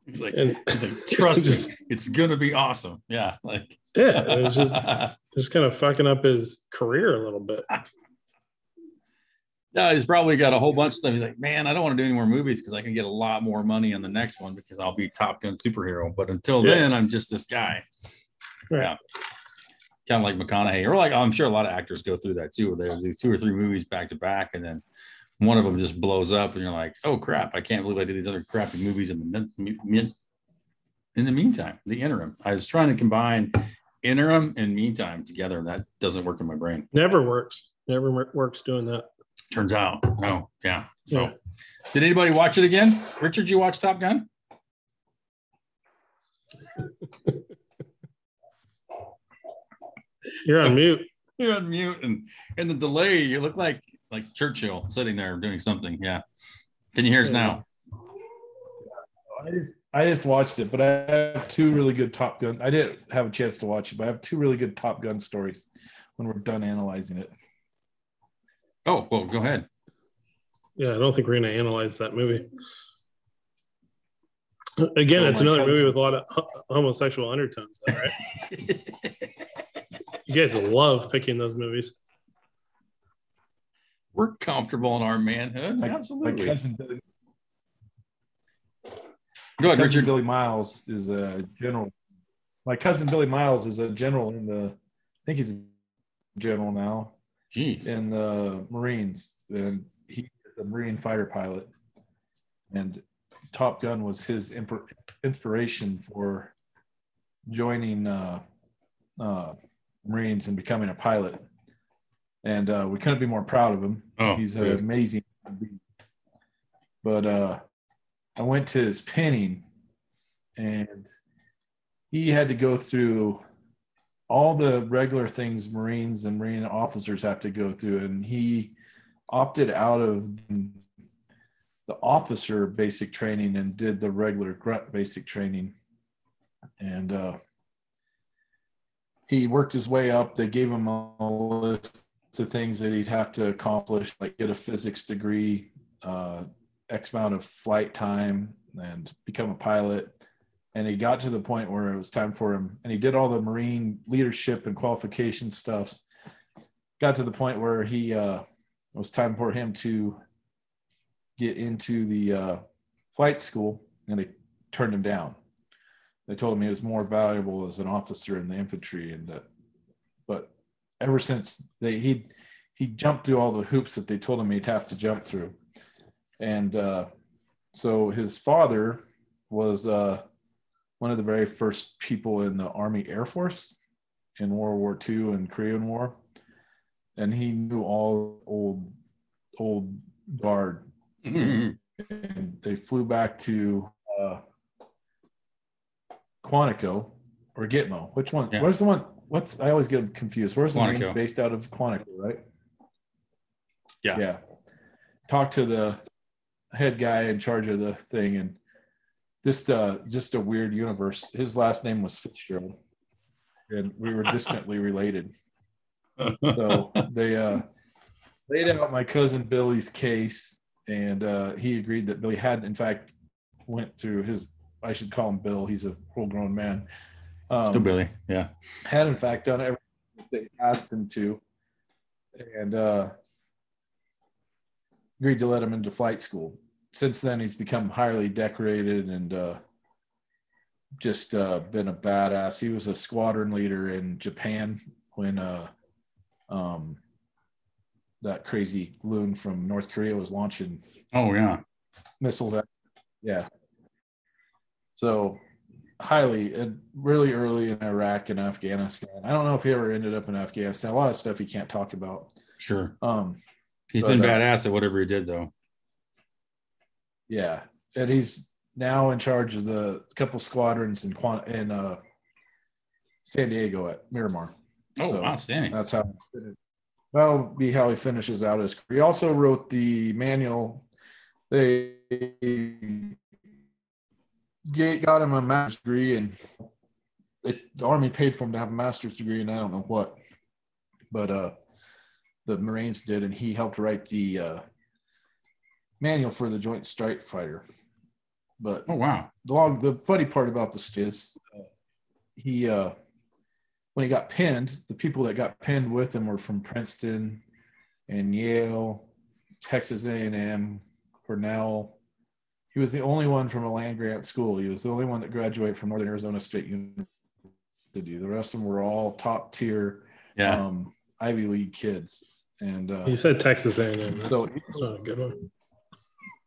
He's like, And he's like trust Just- me, it's gonna be awesome. Yeah, like yeah, it was just just kind of fucking up his career a little bit. Yeah, he's probably got a whole bunch of stuff. He's like, man, I don't want to do any more movies because I can get a lot more money on the next one because I'll be Top Gun superhero. But until Yeah. then, I'm just this guy. Right. Yeah. Kind of like McConaughey, or like I'm sure a lot of actors go through that too, where they do two or three movies back to back, and then one of them just blows up, and you're like, oh crap, I can't believe I did these other crappy movies in the in the meantime, the interim. I was trying to combine interim and meantime together, and that doesn't work in my brain. Never works. Never works doing that. Turns out, no, yeah. So, Yeah. did anybody watch it again? Richard, you watch Top Gun? You're on mute. You're on mute, and and the delay, you look like like Churchill sitting there doing something. Yeah. Can you hear us Yeah. now? I just I just watched it, but I have two really good Top Gun. I didn't have a chance to watch it, but I have two really good Top Gun stories when we're done analyzing it. Oh, well, go ahead. Yeah, I don't think we're going to analyze that movie. Again, So it's another cousin- movie with a lot of homosexual undertones, though, right? you guys love picking those movies. We're comfortable in our manhood. My, Absolutely. my cousin Billy, go ahead, Richard. Billy Miles is a general. My cousin Billy Miles is a general in the. I think he's a general now Jeez. in the Marines, and he is a Marine fighter pilot. And Top Gun was his imp- inspiration for joining uh, uh, Marines and becoming a pilot. And uh, we couldn't be more proud of him. Oh, He's dude. amazing. But uh, I went to his pinning, and he had to go through all the regular things Marines and Marine officers have to go through, and he opted out of the officer basic training and did the regular grunt basic training. And uh, he worked his way up. They gave him a list of things that he'd have to accomplish, like get a physics degree, uh, X amount of flight time, and become a pilot. And he got to the point where it was time for him, and he did all the Marine leadership and qualification stuff. Got to the point where he uh, it was time for him to get into the uh, flight school, and they turned him down. They told him he was more valuable as an officer in the infantry, and that. But ever since they he he jumped through all the hoops that they told him he'd have to jump through, and uh, so his father was uh, one of the very first people in the Army Air Force in World War II and Korean War, and he knew all old old guard and they flew back to uh, Quantico or Gitmo. Which one? Yeah. Where's the one? What's I always get confused. Where's the one based out of Quantico, right? Yeah. Yeah. Talk to the head guy in charge of the thing, and just uh, just a weird universe. His last name was Fitzgerald, and we were distantly related. So they uh, laid out my cousin Billy's case, and uh, he agreed that Billy had, in fact, went through his. I should call him Bill. He's a full-grown man. Um, Still Billy. Yeah. had in fact done everything they asked him to, and uh, agreed to let him into flight school. Since then, he's become highly decorated and uh, just uh, been a badass. He was a squadron leader in Japan when uh, um, that crazy loon from North Korea was launching Oh yeah. missiles. At, yeah. So highly, uh, really early in Iraq and Afghanistan. I don't know if he ever ended up in Afghanistan. A lot of stuff he can't talk about. Sure. Um, He's But, been uh, badass at whatever he did, though. Yeah, and he's now in charge of the couple squadrons in Quan in uh, San Diego at Miramar. Oh, So, outstanding. That's how that'll be how he finishes out his career. He also wrote the manual. They got him a master's degree, and it, the army paid for him to have a master's degree, and I don't know what, but uh, the Marines did, and he helped write the uh, manual for the Joint Strike Fighter. But Oh, wow. the long the funny part about this is uh, he uh when he got pinned the people that got pinned with him were from princeton and yale texas a&m cornell he was the only one from a land grant school he was the only one that graduated from northern arizona state university the rest of them were all top tier Yeah. um, ivy league kids and uh, You said Texas A&M. That's, So- that's not a good one.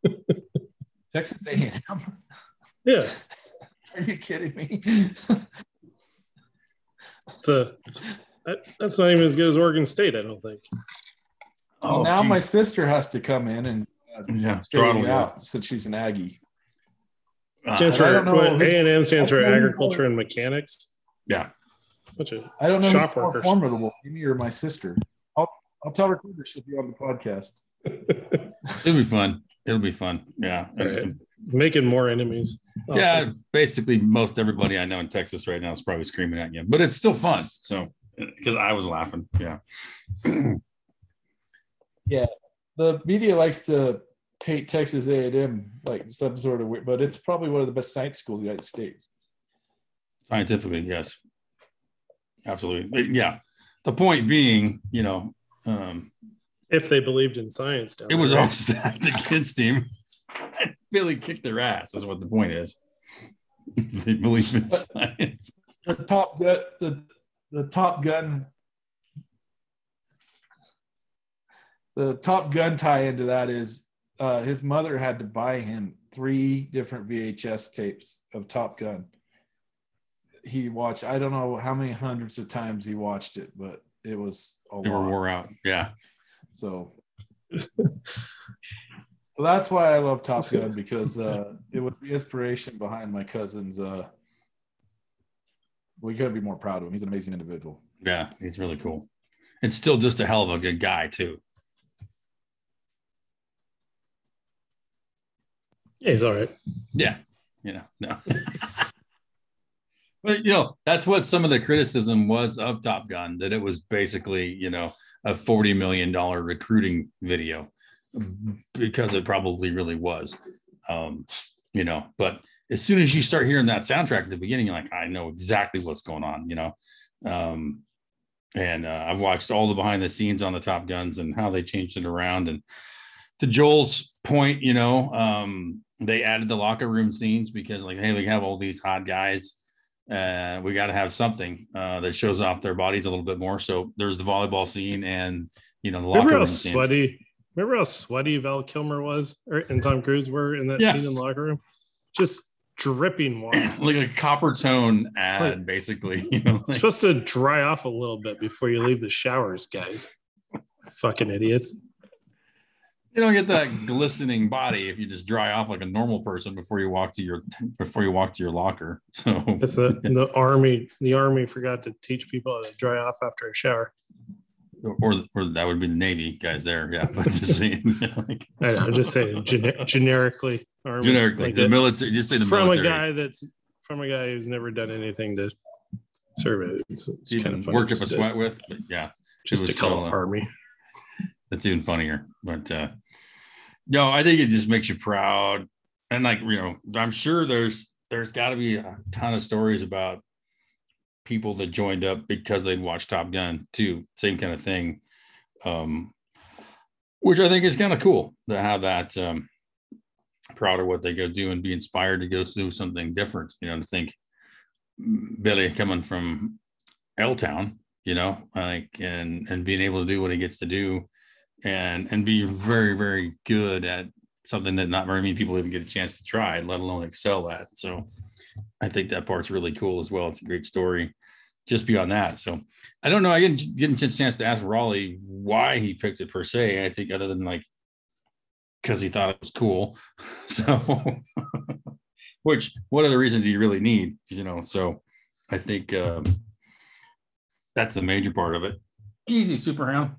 texas a&m Yeah, are you kidding me it's a, it's, that, that's not even as good as Oregon State. I don't think. Oh, now my sister has to come in and uh, yeah. straighten Throttle it you. out since she's an Aggie. Uh, Stands I for don't know what, A&M stands for I don't know Agriculture and Mechanics. yeah. Bunch of I don't know Shop who's more workers. formidable, me or my sister. I'll I'll tell her she'll be on the podcast. It'll be fun. It'll be fun. Yeah. All right. making more enemies. Yeah, basically most everybody I know in Texas right now is probably screaming at you, but it's still fun. So because I was laughing. Yeah. Yeah. The media likes to paint Texas A&M like some sort of weird, but it's probably one of the best science schools in the United States. Scientifically, yes. Absolutely. Yeah. The point being, you know, um, If they believed in science, down it was all stacked against him. Billy kicked their ass, is what the point is. they believe in science. The top gun, the the Top Gun, the Top Gun tie into that is uh, his mother had to buy him three different VHS tapes of Top Gun. He watched, I don't know how many hundreds of times he watched it, but it was a They were wore out. Yeah. So, so that's why I love Top Gun because uh, it was the inspiration behind my cousin's. Uh, we couldn't be more proud of him. He's an amazing individual. Yeah. He's really cool. And still just a hell of a good guy, too. Yeah, he's all right. Yeah. You know, no. but you know, that's what some of the criticism was of Top Gun, that it was basically, you know, a $40 million recruiting video because it probably really was. Um, you know, but as soon as you start hearing that soundtrack at the beginning, like, I know exactly what's going on, you know. Um, and uh, I've watched all the behind the scenes on the Top Guns and how they changed it around. And to Joel's point, you know, um, they added the locker room scenes because, like, hey, we have all these hot guys. Uh, we got to have something uh, that shows off their bodies a little bit more. So there's the volleyball scene and you know the locker Remember room how scenes. sweaty? Remember how sweaty Val Kilmer was, or, and Tom Cruise were in that Yeah. scene in the locker room? Just dripping water. like a Coppertone ad, Right. basically. You know, like- supposed to dry off a little bit before you leave the showers, guys. Fucking idiots. You don't get that glistening body if you just dry off like a normal person before you walk to your before you walk to your locker. So It's the, the army. The army forgot to teach people how to dry off after a shower. or or that would be the Navy guys there. Yeah, but just saying, like, I know. I'm just saying gene- generically. Army, generically, like the that. military. Just say the from military. a guy that's from a guy who's never done anything to serve it. It's, it's kind of funny work up a sweat with, but yeah, just to call still, it uh, army. that's even funnier. But uh no, I think it just makes you proud. And like, you know, I'm sure there's there's gotta be a ton of stories about people that joined up because they'd watched Top Gun too. Same kind of thing. Um which I think is kind of cool to have that um proud of what they go do and be inspired to go do something different, you know, to think mm, Billy coming from L Town, you know, like and and being able to do what he gets to do and and be very very good at something that not very many people even get a chance to try let alone excel at so i think that part's really cool as well it's a great story just beyond that so i don't know i didn't get a chance to ask raleigh why he picked it per se i think other than like because he thought it was cool so Which what other reasons do you really need? You know, so I think um, that's the major part of it. Easy, super hound.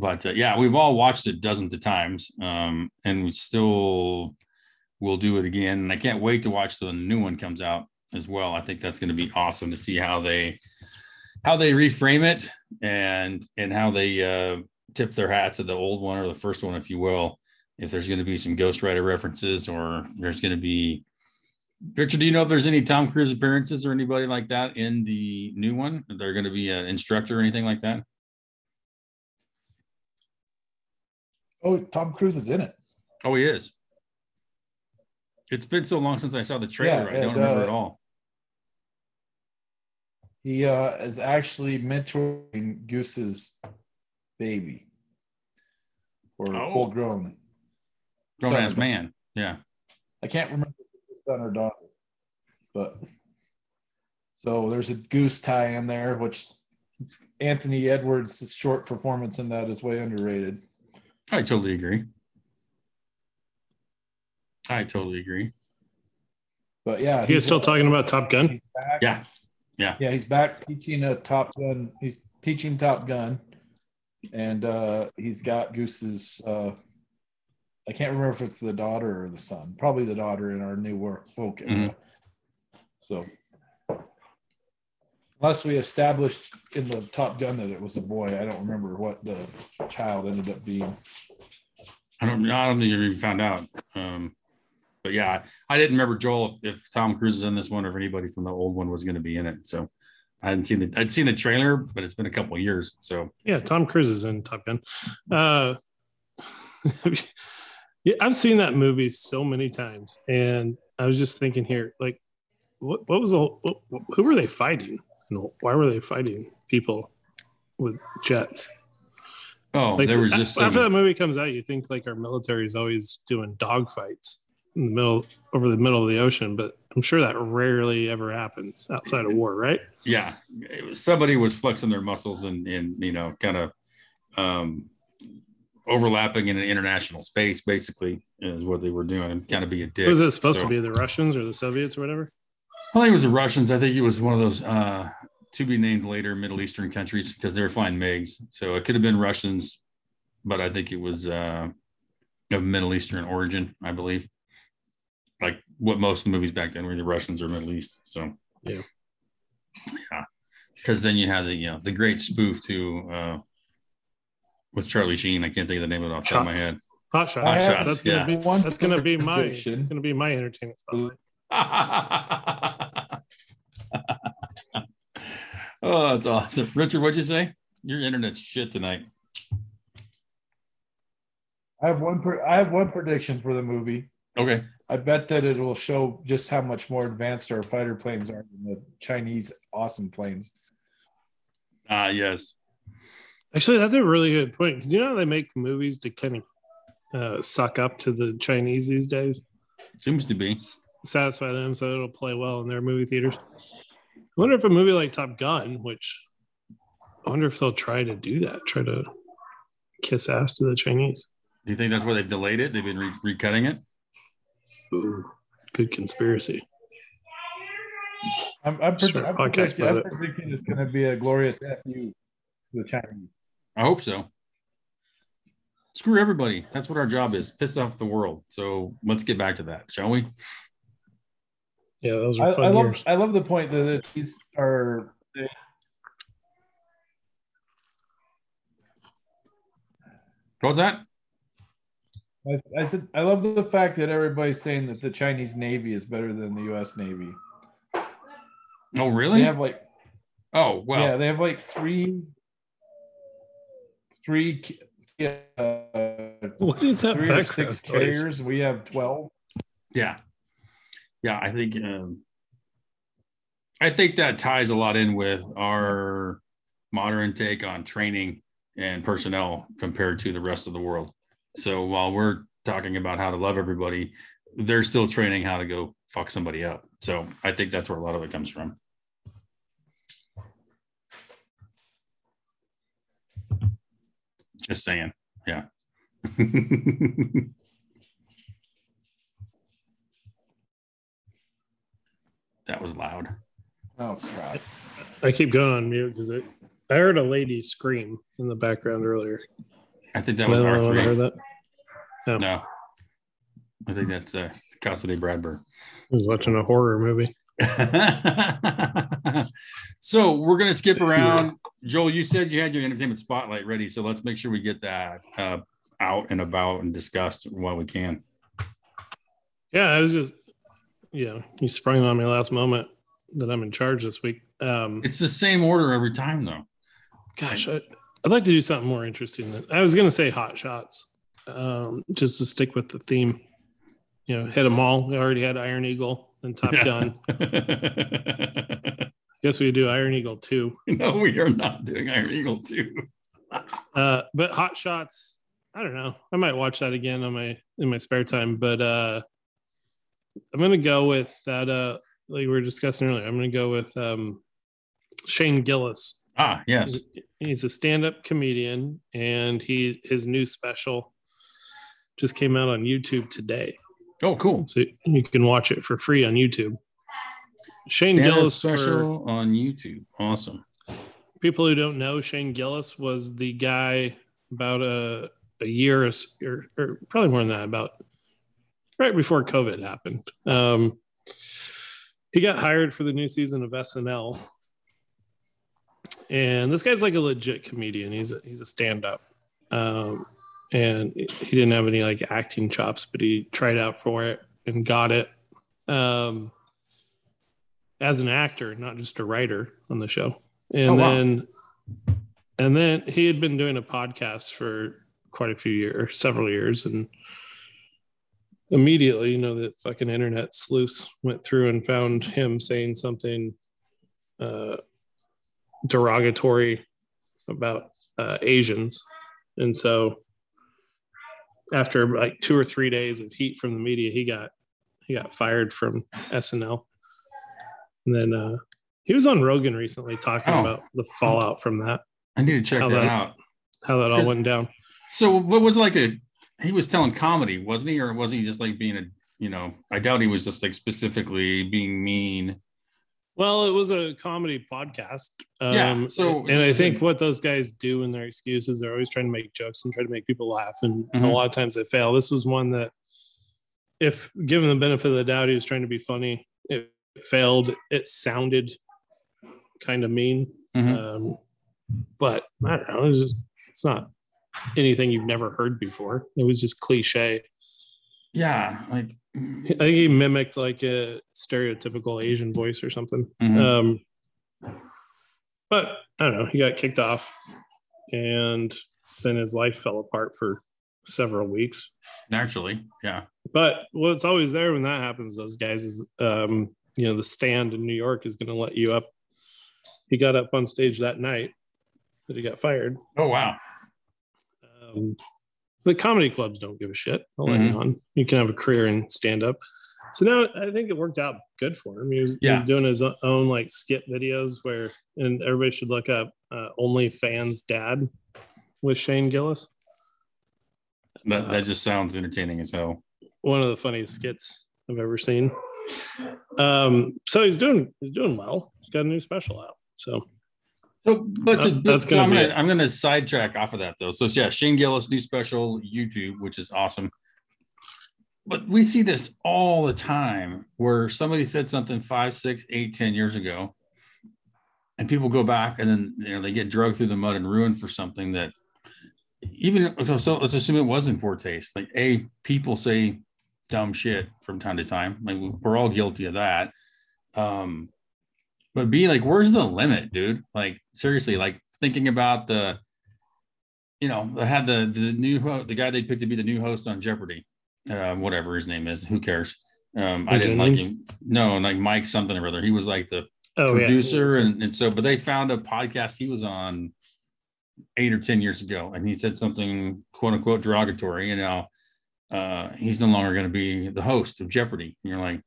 But uh, yeah, we've all watched it dozens of times, um, and we still will do it again. And I can't wait to watch the new one comes out as well. I think that's going to be awesome to see how they how they reframe it and and how they uh, tip their hats at the old one or the first one, if you will. If there's going to be some Ghost Rider references or there's going to be Richard, do you know if there's any Tom Cruise appearances or anybody like that in the new one? Are there going to be an instructor or anything like that? Oh, Tom Cruise is in it. Oh, he is. It's been so long since I saw the trailer. Yeah, I don't and, remember uh, at all. He uh, is actually mentoring Goose's baby or Oh. full grown. Grown ass man. Yeah. I can't remember if it's son or daughter, but so there's a goose tie in there, which Anthony Edwards' short performance in that is way underrated. I totally agree. I totally agree. But yeah, You guys he's- still talking about Top Gun? Back. Yeah. Yeah. Yeah, he's back teaching a Top Gun. He's teaching Top Gun, and uh, he's got Goose's. Uh, I can't remember if it's the daughter or the son. Probably the daughter in our new work folk area. Mhm. So, unless we established in the Top Gun that it was a boy, I don't remember what the child ended up being. I don't know, I don't think you even found out. Um, but yeah, I didn't remember Joel if, if Tom Cruise is in this one or if anybody from the old one was going to be in it. So I hadn't seen the I'd seen the trailer, but it's been a couple of years. So Yeah, Tom Cruise is in Top Gun. Uh, yeah, I've seen that movie so many times, and I was just thinking here, like, what what was the what, who were they fighting? Why were they fighting people with jets? oh, Like, there was just after some, that movie comes out, you think like our military is always doing dogfights in the middle over the middle of the ocean, but I'm sure that rarely ever happens outside of war, right? yeah, was, somebody was flexing their muscles and and you know kind of um, overlapping in an international space. Basically, is what they were doing kind of be a dick. Was it supposed to be the Russians or the Soviets or whatever? I think it was the Russians. I think it was one of those uh, to be named later Middle Eastern countries because they were flying MiGs. So it could have been Russians, but I think it was uh, of Middle Eastern origin, I believe. Like what most of the movies back then were the Russians or Middle East. So Yeah. yeah. Because then you had the you know the great spoof to uh, with Charlie Sheen. I can't think of the name of it off the top of my Shots. head. Hot shots. Hot shots, That's gonna be One that's gonna be my prediction. it's gonna be my entertainment spotlight. Oh, that's awesome. Richard, what'd you say? Your internet's shit tonight. I have one. Per, I have one prediction for the movie. Okay. I bet that it will show just how much more advanced our fighter planes are than the Chinese awesome planes. Ah, yes. Actually, that's a really good point because you know how they make movies to kind of uh, suck up to the Chinese these days, Seems to be. S- satisfy them so it'll play well in their movie theaters. I wonder if a movie like Top Gun, which I wonder if they'll try to do that, try to kiss ass to the Chinese. Do you think that's why they've delayed it? They've been re- recutting it? Ooh, good conspiracy. I'm, I'm, Sure, predi- I'm, podcast predicting, I'm it. predicting it's going to be a glorious fu to the Chinese. I hope so. Screw everybody. That's what our job is. Piss off the world. So let's get back to that, shall we? Yeah, those I, are fun I love. years. I love the point that these are. What's that? I, I said I love the fact that everybody's saying that the Chinese Navy is better than the U.S. Navy. Oh, really? They have like oh, well, yeah, they have like three, three, uh, What is that three or six noise? carriers. We have twelve. yeah. Yeah, I think um, I think that ties a lot in with our modern take on training and personnel compared to the rest of the world. So while we're talking about how to love everybody, they're still training how to go fuck somebody up. So I think that's where a lot of it comes from. Just saying. Yeah. That was loud. Oh crap! I keep going on mute because I heard a lady scream in the background earlier. I think that was the R only one that three. heard that? No, I think that's uh, Casa de Bradburn. I was watching a horror movie. so we're gonna skip around. Joel, you said you had your entertainment spotlight ready, so let's make sure we get that uh, out and about and discussed while we can. Yeah, I was just, yeah, you sprung on me last moment that I'm in charge this week. Um, It's the same order every time, though. gosh, I, I'd like to do something more interesting. Than, I was going to say hot shots, um, just to stick with the theme. You know, hit them all. We already had Iron Eagle and Top Gun. I guess we do Iron Eagle too. no, we are not doing Iron Eagle too. Uh, but hot shots, I don't know. I might watch that again on my in my spare time. But uh, I'm gonna go with that. Uh, like we were discussing earlier, I'm gonna go with um, Shane Gillis. Ah, yes. He's a stand-up comedian, and he his new special just came out on YouTube today, Oh, cool. so you can watch it for free on YouTube. Shane Stand-up Gillis, for special on YouTube. Awesome. people who don't know, Shane Gillis was the guy about a a year or, or probably more than that, about right before COVID happened. Um, he got hired for the new season of SNL, and this guy's like a legit comedian. He's a, he's a stand up, um, and he didn't have any like acting chops, but he tried out for it and got it. Um, as an actor, not just a writer on the show. And Oh, wow. then and then he had been doing a podcast for quite a few years, several years, and immediately, you know, that fucking internet sleuths went through and found him saying something uh, derogatory about uh, Asians, and so after like two or three days of heat from the media, he got he got fired from SNL, and then uh, he was on Rogan recently talking Oh. about the fallout from that, I need to check that that- out. how that all went down. So, what was like a? He was telling comedy, wasn't he, or wasn't he just like being a? You know, I doubt he was just like specifically being mean. Well, it was a comedy podcast. Um, Yeah, so- and I think what those guys do in their excuses, they're always trying to make jokes and try to make people laugh, and a Mhm. lot of times they fail. This was one that, if given the benefit of the doubt, he was trying to be funny. It failed. It sounded kind of mean, Mhm. um, but I don't know. It's just it's not anything you've never heard before. It was just cliche. Yeah, like I think he mimicked like a stereotypical Asian voice or something. Mhm. Um, but I don't know. He got kicked off, and then his life fell apart for several weeks. naturally, yeah. But what's always there when that happens, those guys is, um, you know, the stand in New York is going to let you up. He got up on stage that night that he got fired. Oh wow. Um, the comedy clubs don't give a shit. I'll let you on. You can have a career in stand up. So now I think it worked out good for him. He was, he was doing his own like skit videos where, and everybody should look up uh, OnlyFans Dad with Shane Gillis. That that just sounds entertaining as hell. One of the funniest skits I've ever seen. Um, so he's doing he's doing well. He's got a new special out. So So, but to, that's so I'm gonna. I'm gonna sidetrack off of that though. So yeah, Shane Gillis new special YouTube, which is awesome. But we see this all the time where somebody said something five, six, eight, ten years ago, and people go back and then you know they get drugged through the mud and ruined for something that even so, so let's assume it was in poor taste. Like a people say dumb shit from time to time. Like we're all guilty of that. Um, but be like, where's the limit, dude? Like seriously, like thinking about the, you know, I had the the new ho- the guy they picked to be the new host on Jeopardy, uh, whatever his name is. Who cares? Um, I didn't like him. No, like Mike something or other. He was like the oh yeah. producer, and and so, but they found a podcast he was on eight or ten years ago, and he said something quote unquote derogatory. You know, uh, he's no longer going to be the host of Jeopardy. And you're like,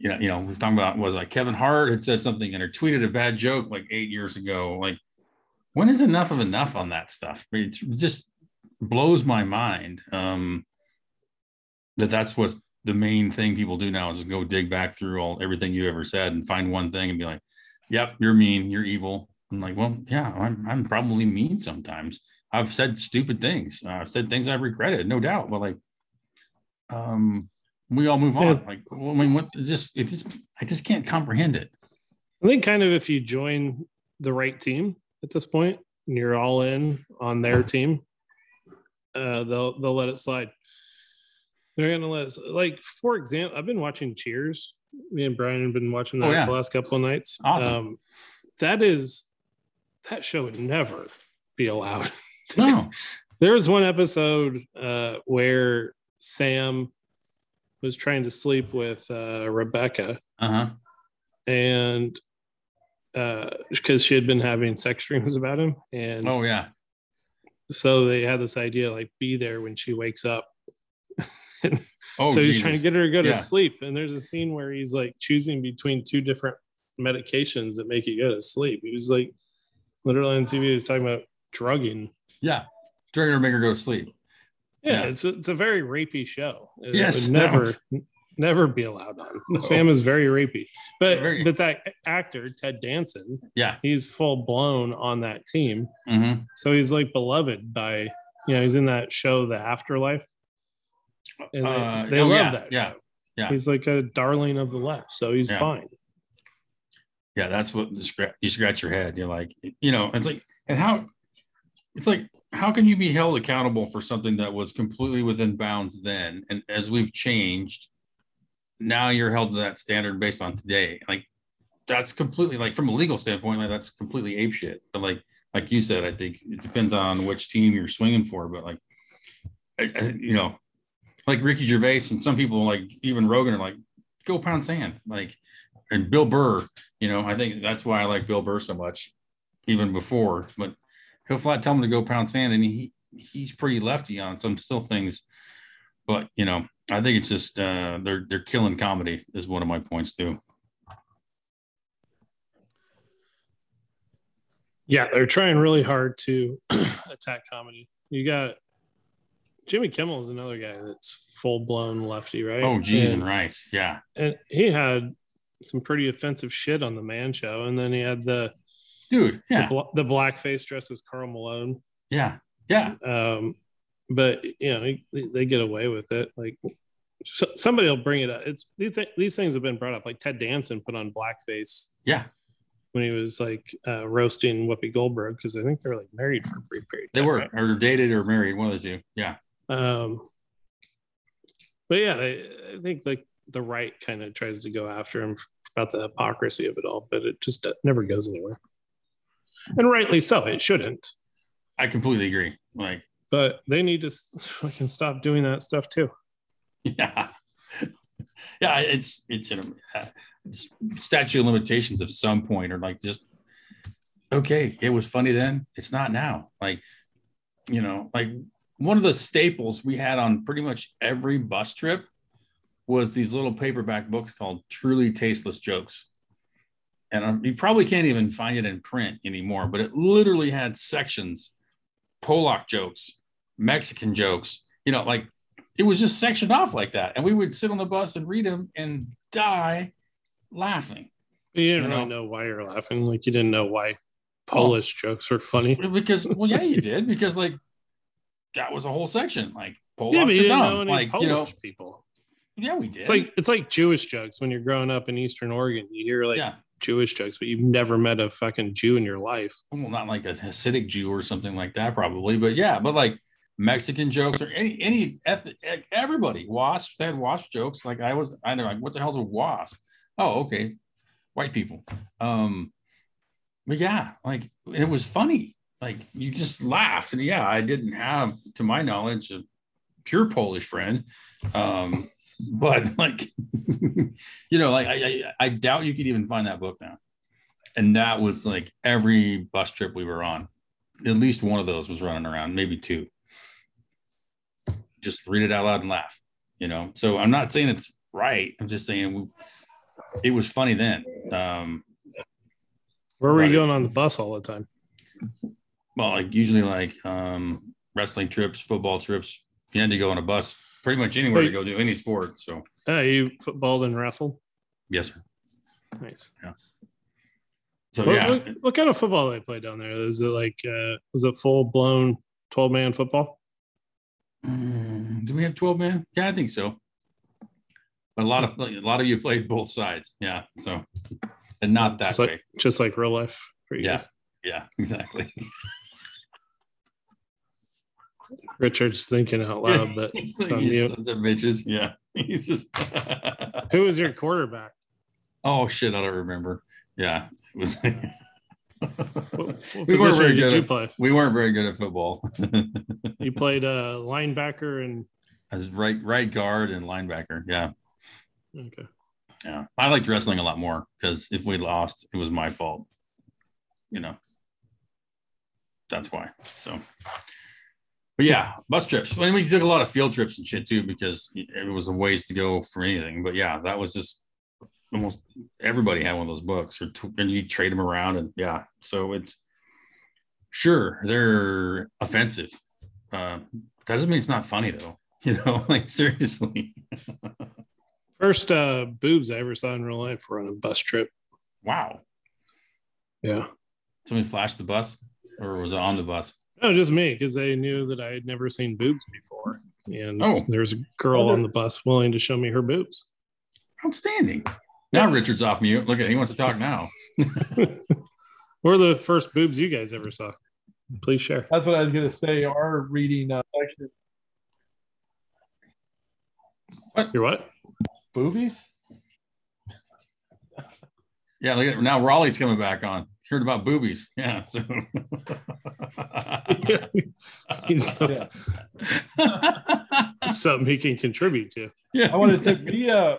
you know, you know, we've talked about was like Kevin Hart had said something and or tweeted a bad joke like eight years ago. Like, when is enough of enough on that stuff? I mean, it just blows my mind um, that that's what the main thing people do now is go dig back through all everything you ever said and find one thing and be like, "Yep, you're mean, you're evil." I'm like, "Well, yeah, I'm I'm probably mean sometimes. I've said stupid things. I've said things I've regretted, no doubt. But like, um, we all move on. Yeah. Like, I mean, what is this? It just I just can't comprehend it. I think kind of if you join the right team at this point and you're all in on their team, uh, they'll they'll let it slide. They're gonna let like for example, I've been watching Cheers. Me and Brian have been watching that Oh, yeah. the last couple of nights. Awesome. Um, that is that show would never be allowed. No, There was one episode uh, where Sam was trying to sleep with uh, Rebecca uh huh. and because she had been having sex dreams about him and Oh yeah, so they had this idea like be there when she wakes up oh so he's Jesus. trying to get her to go Yeah. to sleep and there's a scene where he's like choosing between two different medications that make you go to sleep he was like literally on tv he was talking about drugging yeah, drugging her, make her go to sleep. Yeah, Yeah. It's, it's a very rapey show it Yes, would never never be allowed on No. sam is very rapey but Very. but that actor ted danson Yeah. he's full blown on that team hmm So he's like beloved by, you know, he's in that show, The Afterlife. And they, Uh, they oh, love yeah, that yeah, show. yeah. He's like a darling of the left. So he's Yeah. fine. Yeah, that's what you scratch your head. You're like, you know, it's like, and how, it's like, how can you be held accountable for something that was completely within bounds then? And as we've changed, now you're held to that standard based on today. Like, that's completely like from a legal standpoint, like that's completely ape shit. But like, like you said, I think it depends on which team you're swinging for. But like, I, I, you know, like Ricky Gervais and some people like even Rogan are like, go pound sand. Like, and Bill Burr, you know, I think that's why I like Bill Burr so much, even before. But he'll flat tell him to go pound sand, and he he's pretty lefty on some still things. But you know, I think it's just uh, they're they're killing comedy is one of my points too. Yeah, they're trying really hard to attack comedy. You got Jimmy Kimmel is another guy that's full blown lefty, right? Oh, geez, and and, rice, yeah, and he had some pretty offensive shit on the Man Show, and then he had the dude, yeah, the, the blackface dress as Karl Malone. yeah, yeah, um but you know they, they get away with it. Like so, somebody will bring it up. It's these, thi- these things have been brought up. Like ted danson put on blackface yeah. when he was like uh, roasting whoopi goldberg because i think they were like married for a brief period They were or dated or married, one of the two. Yeah, um but yeah I, I think like the right kind of tries to go after him about the hypocrisy of it all but it just uh, never goes anywhere and rightly so it shouldn't I completely agree. Like, but they need to fucking stop doing that stuff too yeah, yeah, it's it's an uh, it's statute of limitations of some point, or like just okay, it was funny then, it's not now. Like, you know, like one of the staples we had on pretty much every bus trip was these little paperback books called Truly Tasteless Jokes. And um, you probably can't even find it in print anymore, but it literally had sections Polak jokes, Mexican jokes, you know, like it was just sectioned off like that. And we would sit on the bus and read them and die laughing you didn't You really know? know why you're laughing. Like you didn't know why Polish jokes were funny. because, well, yeah, you did because like that was a whole section. Like Polacks yeah, are dumb. know like, Polish you know, people. yeah, we did. It's like it's like Jewish jokes when you're growing up in Eastern Oregon. You hear like yeah, Jewish jokes, but you've never met a fucking Jew in your life. well, not like a Hasidic Jew or something like that, probably, but yeah, but like Mexican jokes or any any ethnic everybody wasp they had wasp jokes. Like I was, I know, like what the hell's a wasp? Oh, okay, white people. Um, but yeah, like it was funny. Like you just laughed, and yeah, I didn't have, to my knowledge, a pure Polish friend. Um, but like, you know, like I, I, I doubt you could even find that book now. And that was like every bus trip we were on. At least one of those was running around, maybe two. Just read it out loud and laugh, you know. So I'm not saying it's right. I'm just saying we, it was funny then. Um, Where were you going on the bus all the time? well, like usually like um, wrestling trips, football trips, you had to go on a bus pretty much anywhere to go do any sport. So Uh, you footballed and wrestled. yes, sir. Nice. Yeah. So what, yeah, what, what kind of football they play down there? Is it like uh, was it full blown twelve man football? Mm, do we have 12 man? Yeah, I think so. But a lot of a lot of you played both sides. Yeah. So and not that Just way. like just like real life for you Yeah. guys. Yeah, exactly. Richard's thinking out loud, but He's like, "You sons of bitches. Yeah. He's just Who was your quarterback? oh shit, I don't remember. Yeah. It was What, what We weren't very good at- play? we weren't very good at football. You played uh, linebacker and As right right guard and linebacker. Yeah. okay. Yeah. I liked wrestling a lot more because if we lost, it was my fault. You know. That's why. So but yeah, bus trips. I mean, we took a lot of field trips and shit too because it was a ways to go for anything. But yeah, that was just almost everybody had one of those books, or t- and you trade them around, and yeah. So it's sure they're offensive. Uh, that doesn't mean it's not funny though. You know, like seriously. First uh, boobs I ever saw in real life were on a bus trip. Wow. Yeah. Somebody flashed the bus, or was it on the bus? No, just me because they knew that I had never seen boobs before, and Oh. there was a girl on the bus willing to show me her boobs. Outstanding. Now Richard's off mute. Look at he wants to talk now. What were the first boobs you guys ever saw? Please share. That's what I was gonna say. Our reading uh, section Your what? boobies. Yeah, look at now Raleigh's coming back on. Heard about boobies. Yeah. So He's got Yeah. something he can contribute to. yeah. I want to say we uh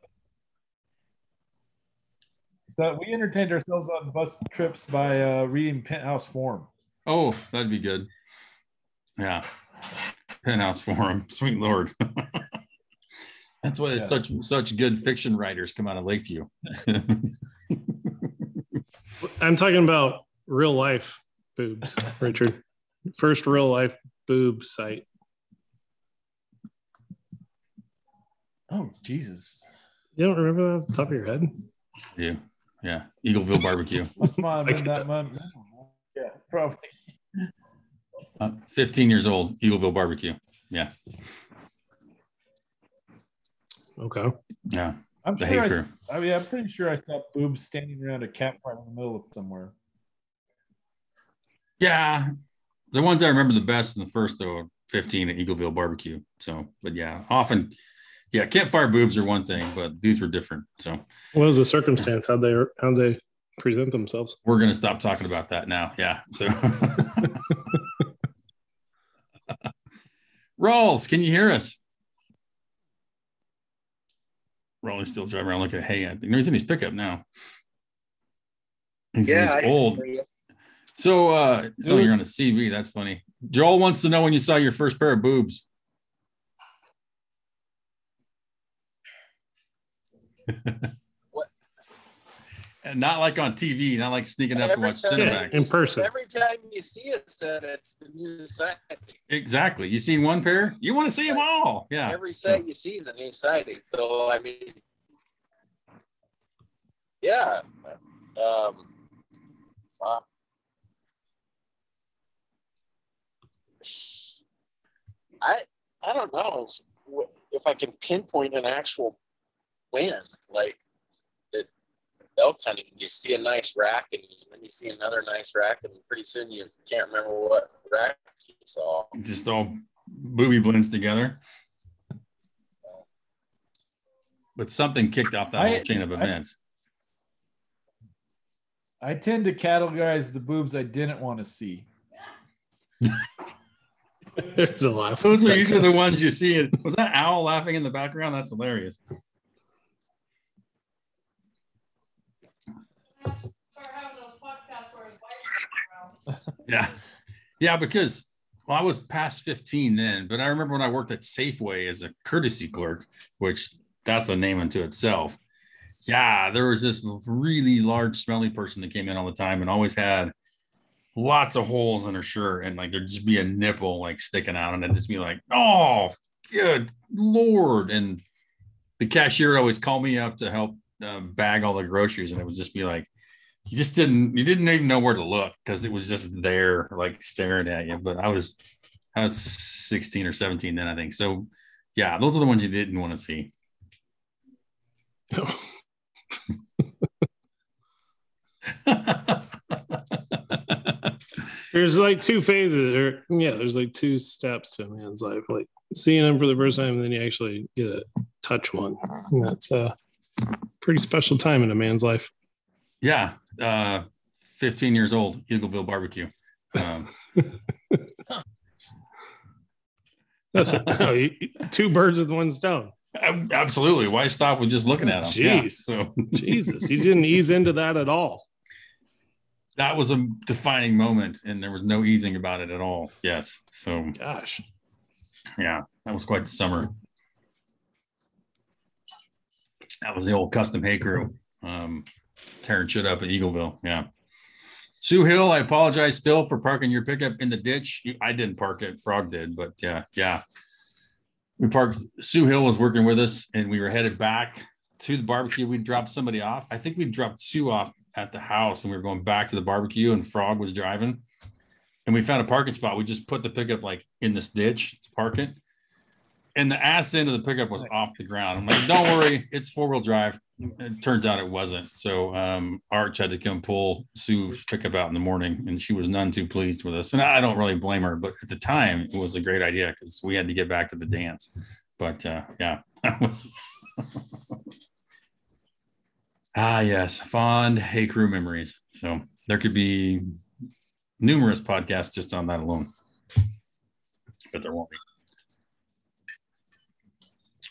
that we entertained ourselves on bus trips by uh reading Penthouse Forum. Oh, that'd be good. Yeah. Penthouse Forum. Sweet Lord. That's why Yeah. such such good fiction writers come out of Lakeview. I'm talking about real life boobs, Richard. First real life boob sight. Oh Jesus. You don't remember that off the top of your head? yeah. Yeah. Eagleville barbecue. Must not have been that month. Yeah, probably. Uh, 15 years old, Eagleville barbecue. Yeah. Okay. Yeah. I'm The sure I, hate s- I mean I'm pretty sure I saw boobs standing around a campfire in the middle of somewhere. Yeah. The ones I remember the best in the first though 15 at Eagleville barbecue. So, but yeah, often, yeah, campfire boobs are one thing, but these were different. So What was the circumstance? How'd they how'd they present themselves? we're gonna stop talking about that now. Yeah. So Rawls, can you hear us? Rawls still driving around looking at hay. I think no, he's in his pickup now. He's, Yeah, he's old. So uh so you're on a CB, that's funny. Joel wants to know when you saw your first pair of boobs. What? And not like on TV, not like sneaking up to Every watch Cinemax. in person. Every time you see it, said it's the new sighting. Exactly. You seen one pair? You want to see them all. Yeah. Every sight you see is a new sighting. So I mean, yeah. Um, uh, I I don't know if I can pinpoint an actual win. Like it, elk hunting, you see a nice rack, and then you see another nice rack, and pretty soon you can't remember what rack you saw. Just all booby blends together. But something kicked off that I- whole chain of I- events. I tend to categorize the boobs I didn't want to see. There's a laugh. Those are usually the ones you see. Was that owl laughing in the background? That's hilarious. Yeah. Yeah, because well, I was past 15 then, but I remember when I worked at Safeway as a courtesy clerk, which that's a name unto itself. Yeah, there was this really large, smelly person that came in all the time and always had lots of holes in her shirt, and like there'd just be a nipple like sticking out, and it'd just be like, oh, good lord! And the cashier would always call me up to help uh, bag all the groceries, and it would just be like, you just didn't, you didn't even know where to look because it was just there, like staring at you. But I was, I was 16 or 17 then, I think. So, yeah, those are the ones you didn't want to see. There's like two phases, or yeah, there's like two steps to a man's life. Like seeing him for the first time, and then you actually get to touch one. And that's a pretty special time in a man's life. yeah, uh, 15 years old, Eagleville barbecue. Um, That's no, you- two birds with one stone. absolutely. Why stop with just looking at them? Yeah, so Jesus, you didn't ease into that at all. that was a defining moment, and there was no easing about it at all. Yes. So Gosh, yeah, that was quite the summer. That was the old custom hay crew, um, tearing shit up at Eagleville. Yeah. Sue Hill, I apologize still for parking your pickup in the ditch. I didn't park it, Frog did, but yeah, yeah. We parked, Sue Hill was working with us and we were headed back to the barbecue. We dropped somebody off. I think we dropped Sue off at the house and we were going back to the barbecue and Frog was driving. And we found a parking spot. We just put the pickup like in this ditch to park it. And the ass end of the pickup was off the ground. I'm like, don't worry, it's four wheel drive. It turns out it wasn't. So um, Arch had to come pull Sue's pickup out in the morning, and she was none too pleased with us. And I don't really blame her, but at the time, it was a great idea because we had to get back to the dance. But uh, yeah, ah, yes, fond Hay Crew memories. So there could be numerous podcasts just on that alone, but there won't be.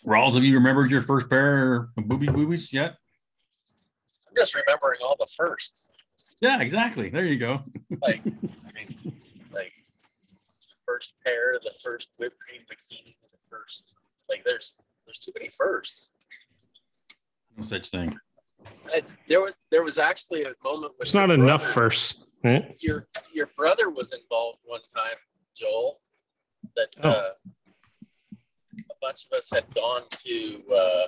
Rawls, have you remembered your first pair of booby boobies yet? I'm just remembering all the firsts. Yeah, exactly. There you go. Like, I mean, like first pair, the first whipped cream bikini, the first. Like, there's there's too many firsts. No such thing. I, there was there was actually a moment. it's not your enough brother- first. Right? Your your brother was involved one time, Joel. That Oh. uh, a bunch of us had gone to uh,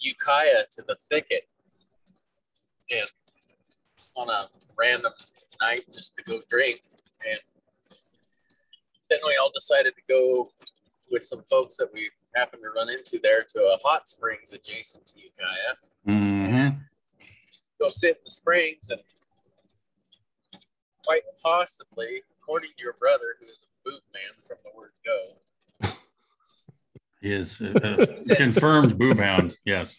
Ukiah to the thicket, and on a random night just to go drink, and then we all decided to go with some folks that we happened to run into there to a hot springs adjacent to Ukiah. Mm-hmm. go sit in the springs and quite possibly, according to your brother, who is a boot man from the word go, A, a confirmed boob hound. Yes.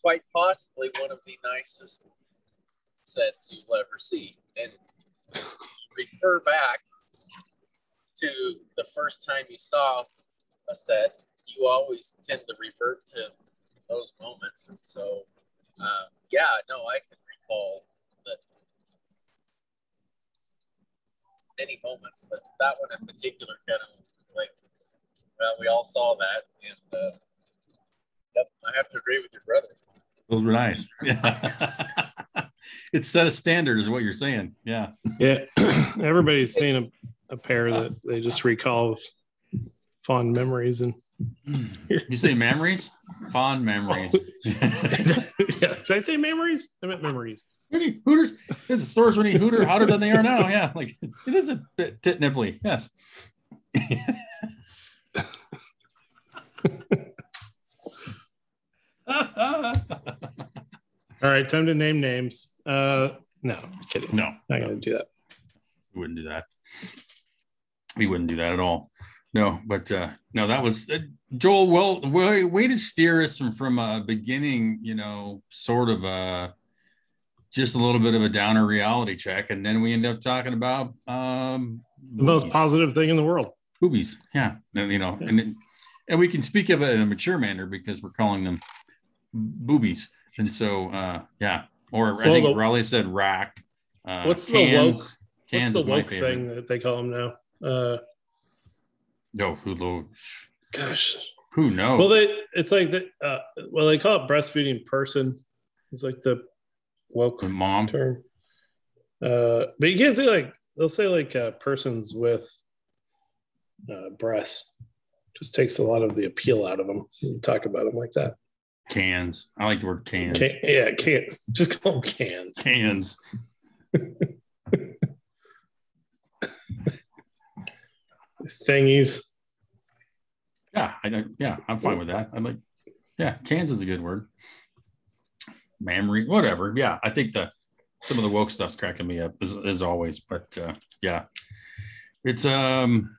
quite possibly one of the nicest sets you'll ever see. And refer back to the first time you saw a set, you always tend to revert to those moments. And so, uh, yeah, no, I can recall that many moments, but that one in particular kind of like, well, we all saw that. And uh, yep, I have to agree with your brother. Those were nice. Yeah. it set a standard, is what you're saying. Yeah. Yeah, everybody's seen a, a pair that they just recall with fond memories and You say memories? Fond memories. yeah. Did I say memories? I meant memories. Really, Hooters. The stores when he hooter hotter than they are now. Yeah, like it is a bit tit nipply. Yes. All right, time to name names. Uh, no, kidding. no, I'm Not gonna do that. we wouldn't do that. We wouldn't do that at all. No, but uh, no, that was uh, Joel. Well, way, way to steer us from from a beginning, you know, sort of a just a little bit of a downer reality check, and then we end up talking about um, The most boobies. positive thing in the world. boobies. Yeah, and, you know, and and we can speak of it in a mature manner because we're calling them boobies, and so uh, yeah. Or I think the- Raleigh said rack. Uh, What's the woke- cans, What's the woke thing that they call them now? Uh, No, who knows? gosh. who knows? Well, they it's like the uh, well they call it breastfeeding person. It's like the woke The mom. term. Uh, but you can't say like they'll say like uh, persons with uh, breasts. just takes a lot of the appeal out of them. You talk about them like that. Cans. I like the word cans. Can, yeah, can't just call them cans. Cans. Thingies. Yeah, I don't. Yeah, I'm fine with that. I'm like, yeah, cans is a good word. Memory, whatever. Yeah, I think the some of the woke stuff's cracking me up as, as always. But uh, yeah, it's um,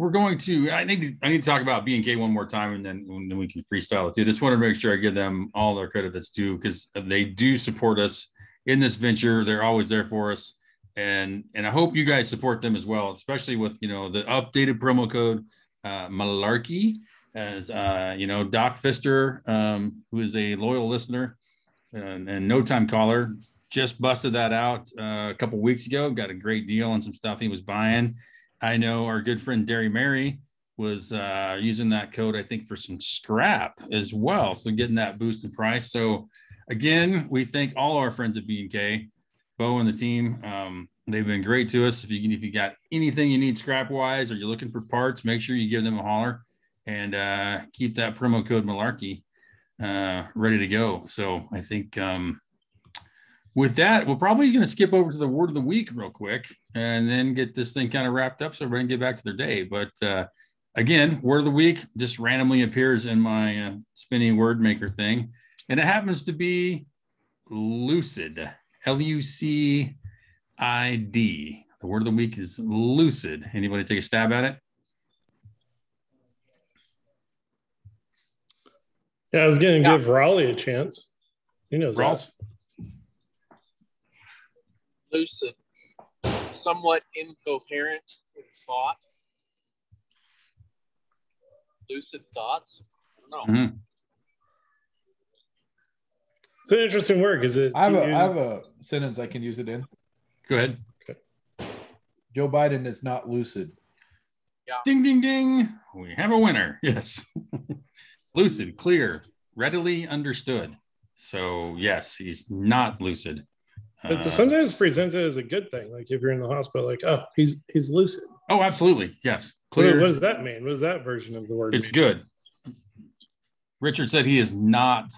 we're going to. I to. I need to talk about B and K one more time, and then and then we can freestyle it too. Just want to make sure I give them all their credit that's due because they do support us in this venture. They're always there for us, and and I hope you guys support them as well, especially with you know the updated promo code uh, Malarkey, as uh, you know, Doc Fister, um, who is a loyal listener and, and no time caller, just busted that out uh, a couple weeks ago. Got a great deal on some stuff he was buying. I know our good friend Derry Mary was uh, using that code, I think, for some scrap as well. So getting that boosted price. So again, we thank all our friends at B&K, Bo and the team. Um, they've been great to us. If you if you got anything you need scrap wise or you're looking for parts, make sure you give them a holler and uh, keep that promo code Malarkey uh, ready to go. So I think um, with that, we're probably going to skip over to the word of the week real quick and then get this thing kind of wrapped up so everybody can get back to their day. But uh, again, word of the week just randomly appears in my uh, spinning word maker thing. And it happens to be lucid, L U C I D. The word of the week is lucid. Anybody take a stab at it? Yeah, I was going to Yeah. give Raleigh a chance. He knows Rawls? That. lucid, somewhat incoherent in thought. Lucid thoughts. I don't know. Mhm. It's an interesting word because it's I have, a, I have a sentence I can use it in. Go ahead. Joe Biden is not lucid. Ding, ding, ding. We have a winner. Yes. lucid, clear, readily understood. So, yes, he's not lucid. But Uh, sometimes presented as a good thing. Like if you're in the hospital, like, oh, he's he's lucid. oh, absolutely. Yes. What, Clear. what does that mean? What is that version of the word it's mean? good. Richard said he is not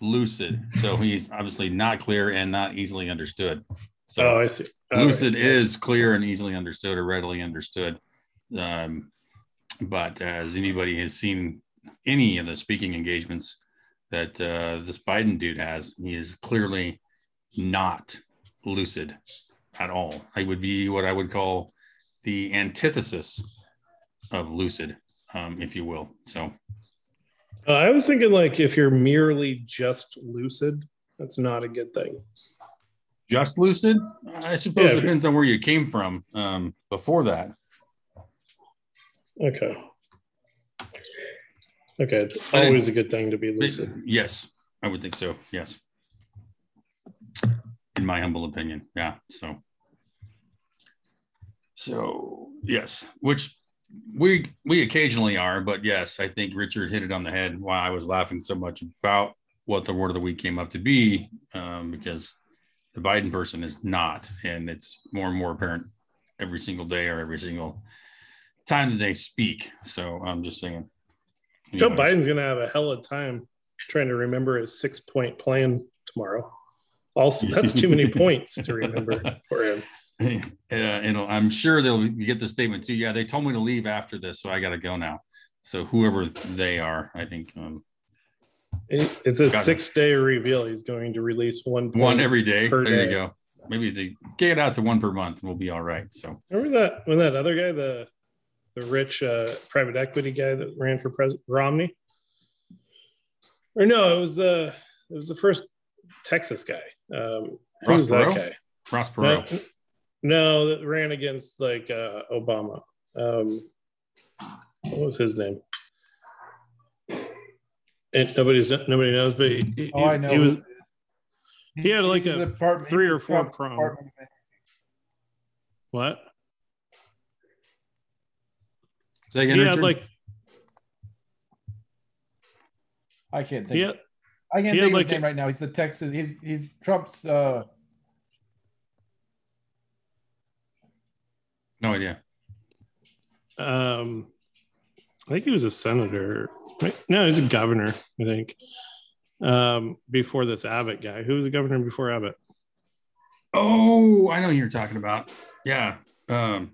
lucid. So, he's obviously not clear and not easily understood. So, Oh, I see. All right. lucid Yes. is clear and easily understood or readily understood. Um, but as anybody has seen any of the speaking engagements that uh, this Biden dude has, he is clearly not lucid at all. I would be what I would call the antithesis of lucid, um, if you will. So, Uh, I was thinking like if you're merely just lucid, that's not a good thing. just lucid, I suppose Yeah, it depends on where you came from um, before that. Okay. Okay, it's always a good thing to be lucid. Yes, I would think so. Yes. In my humble opinion. Yeah. So, so yes, which we we occasionally are, but yes, I think Richard hit it on the head why I was laughing so much about what the word of the week came up to be, um, because the Biden person is not, and it's more and more apparent every single day or every single time that they speak. So I'm just saying. Joe Biden's gonna have a hell of a time trying to remember his six point plan tomorrow. Also, that's too many points to remember for him. uh, and I'm sure they'll get the statement too. Yeah, they told me to leave after this, so I got to go now. So whoever they are, I think um, It- It's a Got it. six day reveal. He's going to release one one every day. There you go. Maybe they get it out to one per month, and we'll be all right. So Remember that when that other guy, the the rich uh, private equity guy that ran for president, Romney, or no, it was the it was the first Texas guy. Um, who Ross was that Perot? guy? Ross No, Perot. no, that ran against like uh, Obama. Um, what was his name? And nobody's nobody knows, but he, he- Oh, I know. he was he had like a the Department- three or four Trump's prom. Department of- what? Say He had like I can't think. he had, I can't think of like his name a- right now. He's the Texas. He's he's Trump's. uh no idea. um I think he was a senator. No, he was a governor. I think um, before this Abbott guy. Who was the governor before Abbott? Oh, I know who you're talking about. Yeah. Um,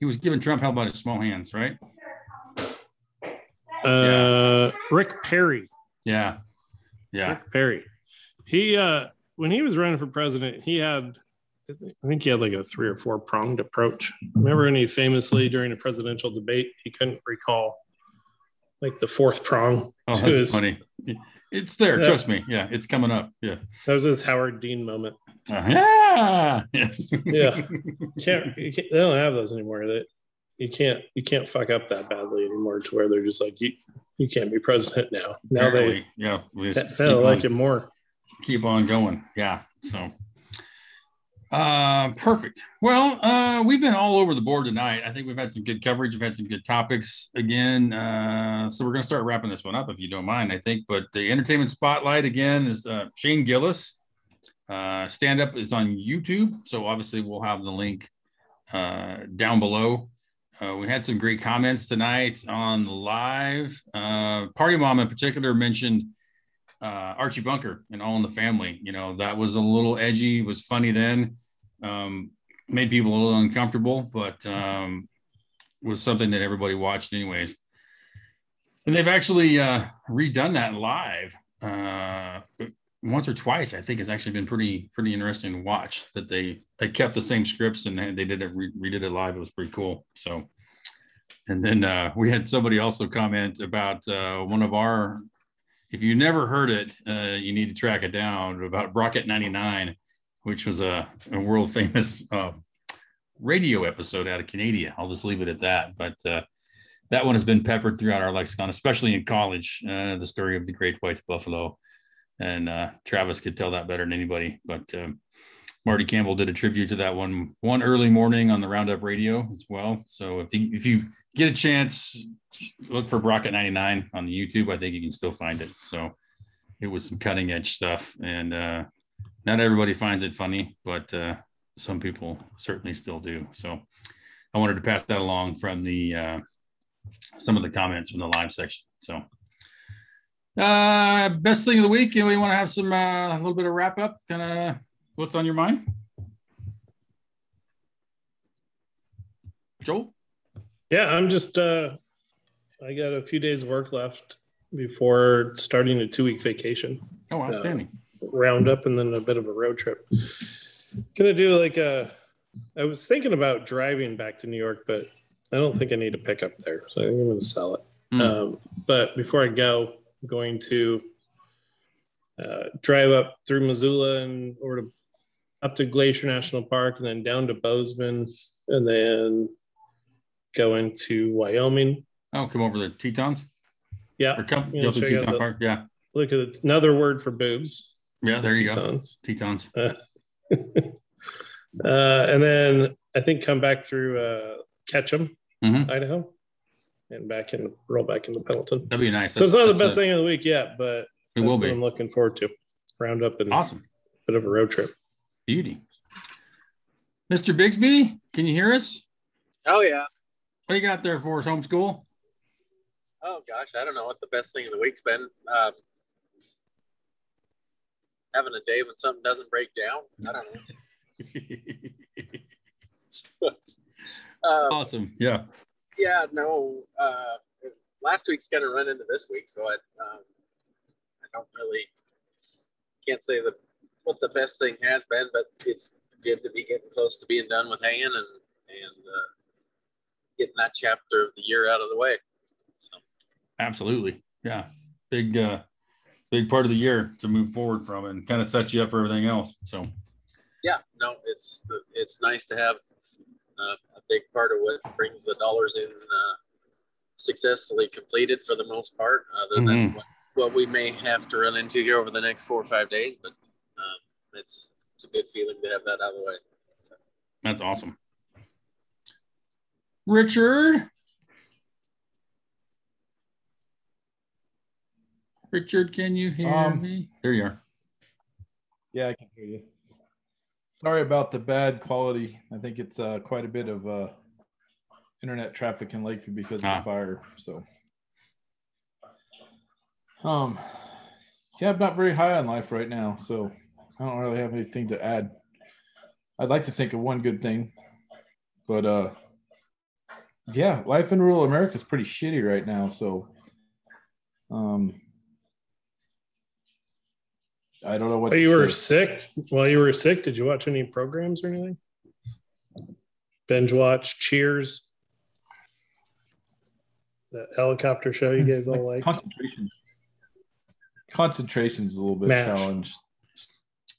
he was giving Trump hell by his small hands, right? Uh, Rick Perry. Yeah. Yeah. Rick Perry. He uh, when he was running for president, he had I think he had like a three or four pronged approach. Remember when he famously during a presidential debate he couldn't recall like the fourth prong. Oh, that's his- funny. It's there. Yeah. Trust me. Yeah, it's coming up. Yeah. That was his Howard Dean moment. Uh, yeah. Yeah. You can't, you can't they don't have those anymore. That you can't you can't fuck up that badly anymore to where they're just like you you can't be president now. Now they yeah. We just they keep don't like it more. keep on going. Yeah. So uh perfect. Well, uh we've been all over the board tonight. I think we've had some good coverage. We've had some good topics again. Uh so we're gonna start wrapping this one up if you don't mind, I think. But the entertainment spotlight again is uh Shane Gillis. Uh stand up is on YouTube. So obviously we'll have the link uh down below. Uh, we had some great comments tonight on the live. Uh, Party Mom in particular mentioned uh, Archie Bunker and All in the Family. You know, that was a little edgy, was funny then, um, made people a little uncomfortable, but um, was something that everybody watched anyways. And they've actually uh, redone that live uh, once or twice. I think it's actually been pretty pretty interesting to watch. That they they kept the same scripts and they did it re- redid it live. It was pretty cool. So. And then uh, we had somebody also comment about uh, one of our if you never heard it, uh, you need to track it down about Brocket 99, which was a, a world famous uh, radio episode out of Canada. I'll just leave it at that. But uh, that one has been peppered throughout our lexicon, especially in college. Uh, the story of the Great White Buffalo. And uh, Travis could tell that better than anybody. But um, Marty Campbell did a tribute to that one one early morning on the Roundup Radio as well. So if you, if you get a chance, look for Brocket 99 on the YouTube. I think you can still find it. So it was some cutting edge stuff. And uh, not everybody finds it funny, but uh, some people certainly still do. So I wanted to pass that along from the uh, some of the comments from the live section. So uh, best thing of the week. You know, you want to have some uh, a little bit of wrap up, kind of what's on your mind? Joel? Yeah, I'm just uh I got a few days of work left before starting a two week vacation. Oh, outstanding. round up and then a bit of a road trip. Gonna do like a. I was thinking about driving back to New York, but I don't think I need a pickup there, so I think I'm gonna sell it. Hmm. Um, but before I go, going to uh, drive up through Missoula and or to up to Glacier National Park, and then down to Bozeman, and then go into Wyoming. Oh, come over the Tetons Yeah, or come to check Teton the- Park. Yeah. look at it. another word for boobs. Yeah. There you go. Tetons. Tetons. Uh, uh, and then I think come back through uh, Ketchum, Mhm. Idaho, and back in roll back into Pendleton. That'd be nice. So it's not the best that's thing of the week yet, but It that's will what be I'm looking forward to. Round up and awesome. bit of a road trip. Beauty. Mr. Bigsby, can you hear us? Oh yeah. What do you got there for us, homeschool? Oh gosh, I don't know what the best thing of the week's been. Um, having a day when something doesn't break down. I don't know. Um, awesome. Yeah. Yeah, no. Uh, last week's kind of run into this week, so I um, I don't really can't say the what the best thing has been, but it's good to be getting close to being done with haying and and uh, getting that chapter of the year out of the way. Absolutely. Yeah. Big, uh, big part of the year to move forward from and kind of set you up for everything else. So, yeah, no, it's it's nice to have uh, a big part of what brings the dollars in uh, successfully completed for the most part, other than Mhm. what, what we may have to run into here over the next four or five days. But um, it's it's a good feeling to have that out of the way. that's awesome. Richard. Richard, can you hear Um, me? There you are. Yeah, I can hear you. Sorry about the bad quality. I think it's uh, quite a bit of uh, internet traffic in Lakeview because of Ah. the fire. So, um, yeah, I'm not very high on life right now, so I don't really have anything to add. I'd like to think of one good thing, but uh, yeah, life in rural America is pretty shitty right now. So, um, I don't know what While you were say. sick, while you were sick, did you watch any programs or anything? Binge watch Cheers, the helicopter show you guys all like. concentration. Concentration's is a little bit Mash. challenged.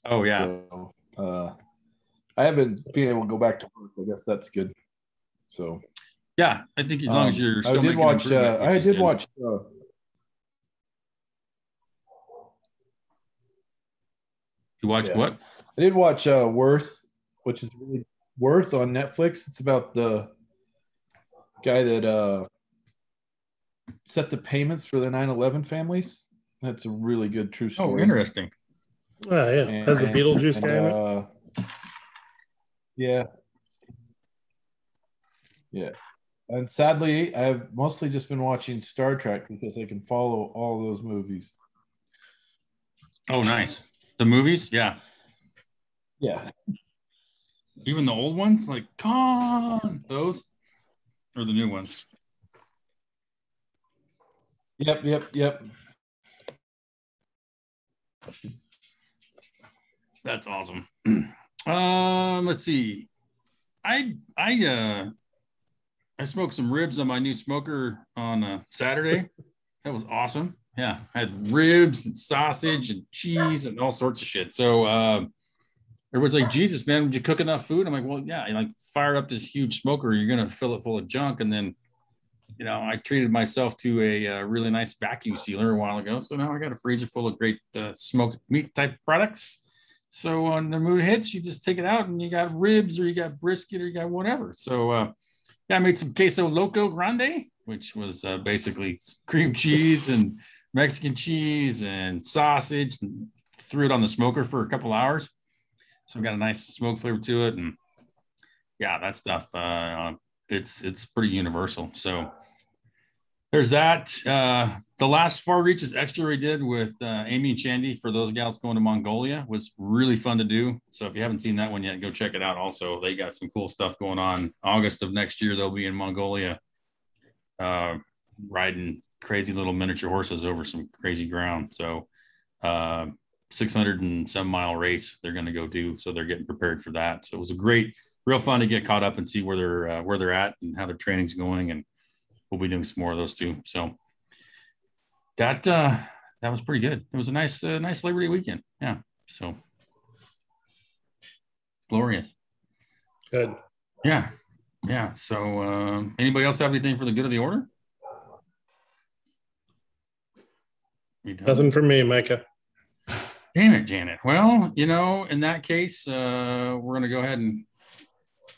Oh yeah. So, uh, I haven't been able to go back to work. I guess that's good. So Yeah. I think as long as um, you're still I did watch. Uh, I did good. watch. Uh, You watched yeah. what? I did watch uh, Worth, which is really Worth on Netflix. It's about the guy that uh, set the payments for the 9/11 families. That's a really good true story. Oh, interesting. Oh yeah, And- has the Beetlejuice and, guy uh, yeah. Yeah. And sadly, I've mostly just been watching Star Trek because I can follow all those movies. Oh, nice. The movies, yeah. Yeah. Even the old ones, like Khan, those, or the new ones. Yep. Yep. Yep. That's awesome. um, let's see. I I uh I smoked some ribs on my new smoker on uh, Saturday. That was awesome. Yeah, I had ribs and sausage and cheese and all sorts of shit. So um everyone's like, Jesus, man, would you cook enough food? I'm like, well, yeah, I like fire up this huge smoker, you're gonna fill it full of junk, and then you know, I treated myself to a, uh really nice vacuum sealer a while ago. So now I got a freezer full of great uh, smoked meat type products. So when the mood hits, you just take it out and you got ribs or you got brisket or you got whatever. So uh, yeah, I made some queso loco grande, which was uh, basically cream cheese and Mexican cheese and sausage, and threw it on the smoker for a couple hours. So got a nice smoke flavor to it, and yeah, that stuff. Uh, it's it's pretty universal. So there's that. Uh, the last Far Reaches extra we did with uh, Amy and Chandy for those gals going to Mongolia was really fun to do. So if you haven't seen that one yet, go check it out. Also, they got some cool stuff going on. August of next year, they'll be in Mongolia, uh, riding crazy little miniature horses over some crazy ground. So, uh, 600 and some mile race they're going to go do. So they're getting prepared for that. So it was a great, real fun to get caught up and see where they're uh, where they're at and how their training's going and we'll be doing some more of those too. So that uh that was pretty good. It was a nice uh, nice Labor Day weekend. Yeah. So glorious. Good. Yeah. Yeah. So um anybody else have anything for the good of the order? You done? Nothing for me, Micah. Damn it, Janet. Well, you know, in that case, uh, we're going to go ahead and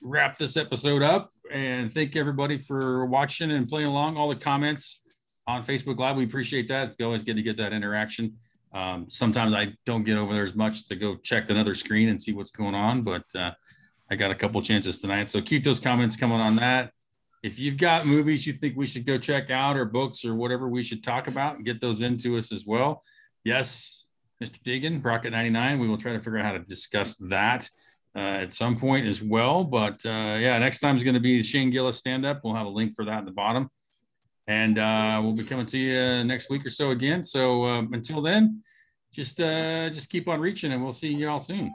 wrap this episode up and thank everybody for watching and playing along. All the comments on Facebook Live, we appreciate that. It's always good to get that interaction. Um, sometimes I don't get over there as much to go check another screen and see what's going on, but uh, I got a couple chances tonight. So keep those comments coming on that. If you've got movies you think we should go check out or books or whatever we should talk about, get those into us as well. Yes, Mr. Deegan, Brocket 99. We will try to figure out how to discuss that uh, at some point as well. But uh, yeah, next time is going to be Shane Gillis stand up. We'll have a link for that at the bottom. And uh, we'll be coming to you next week or so again. So um, until then, just uh, just keep on reaching and we'll see you all soon.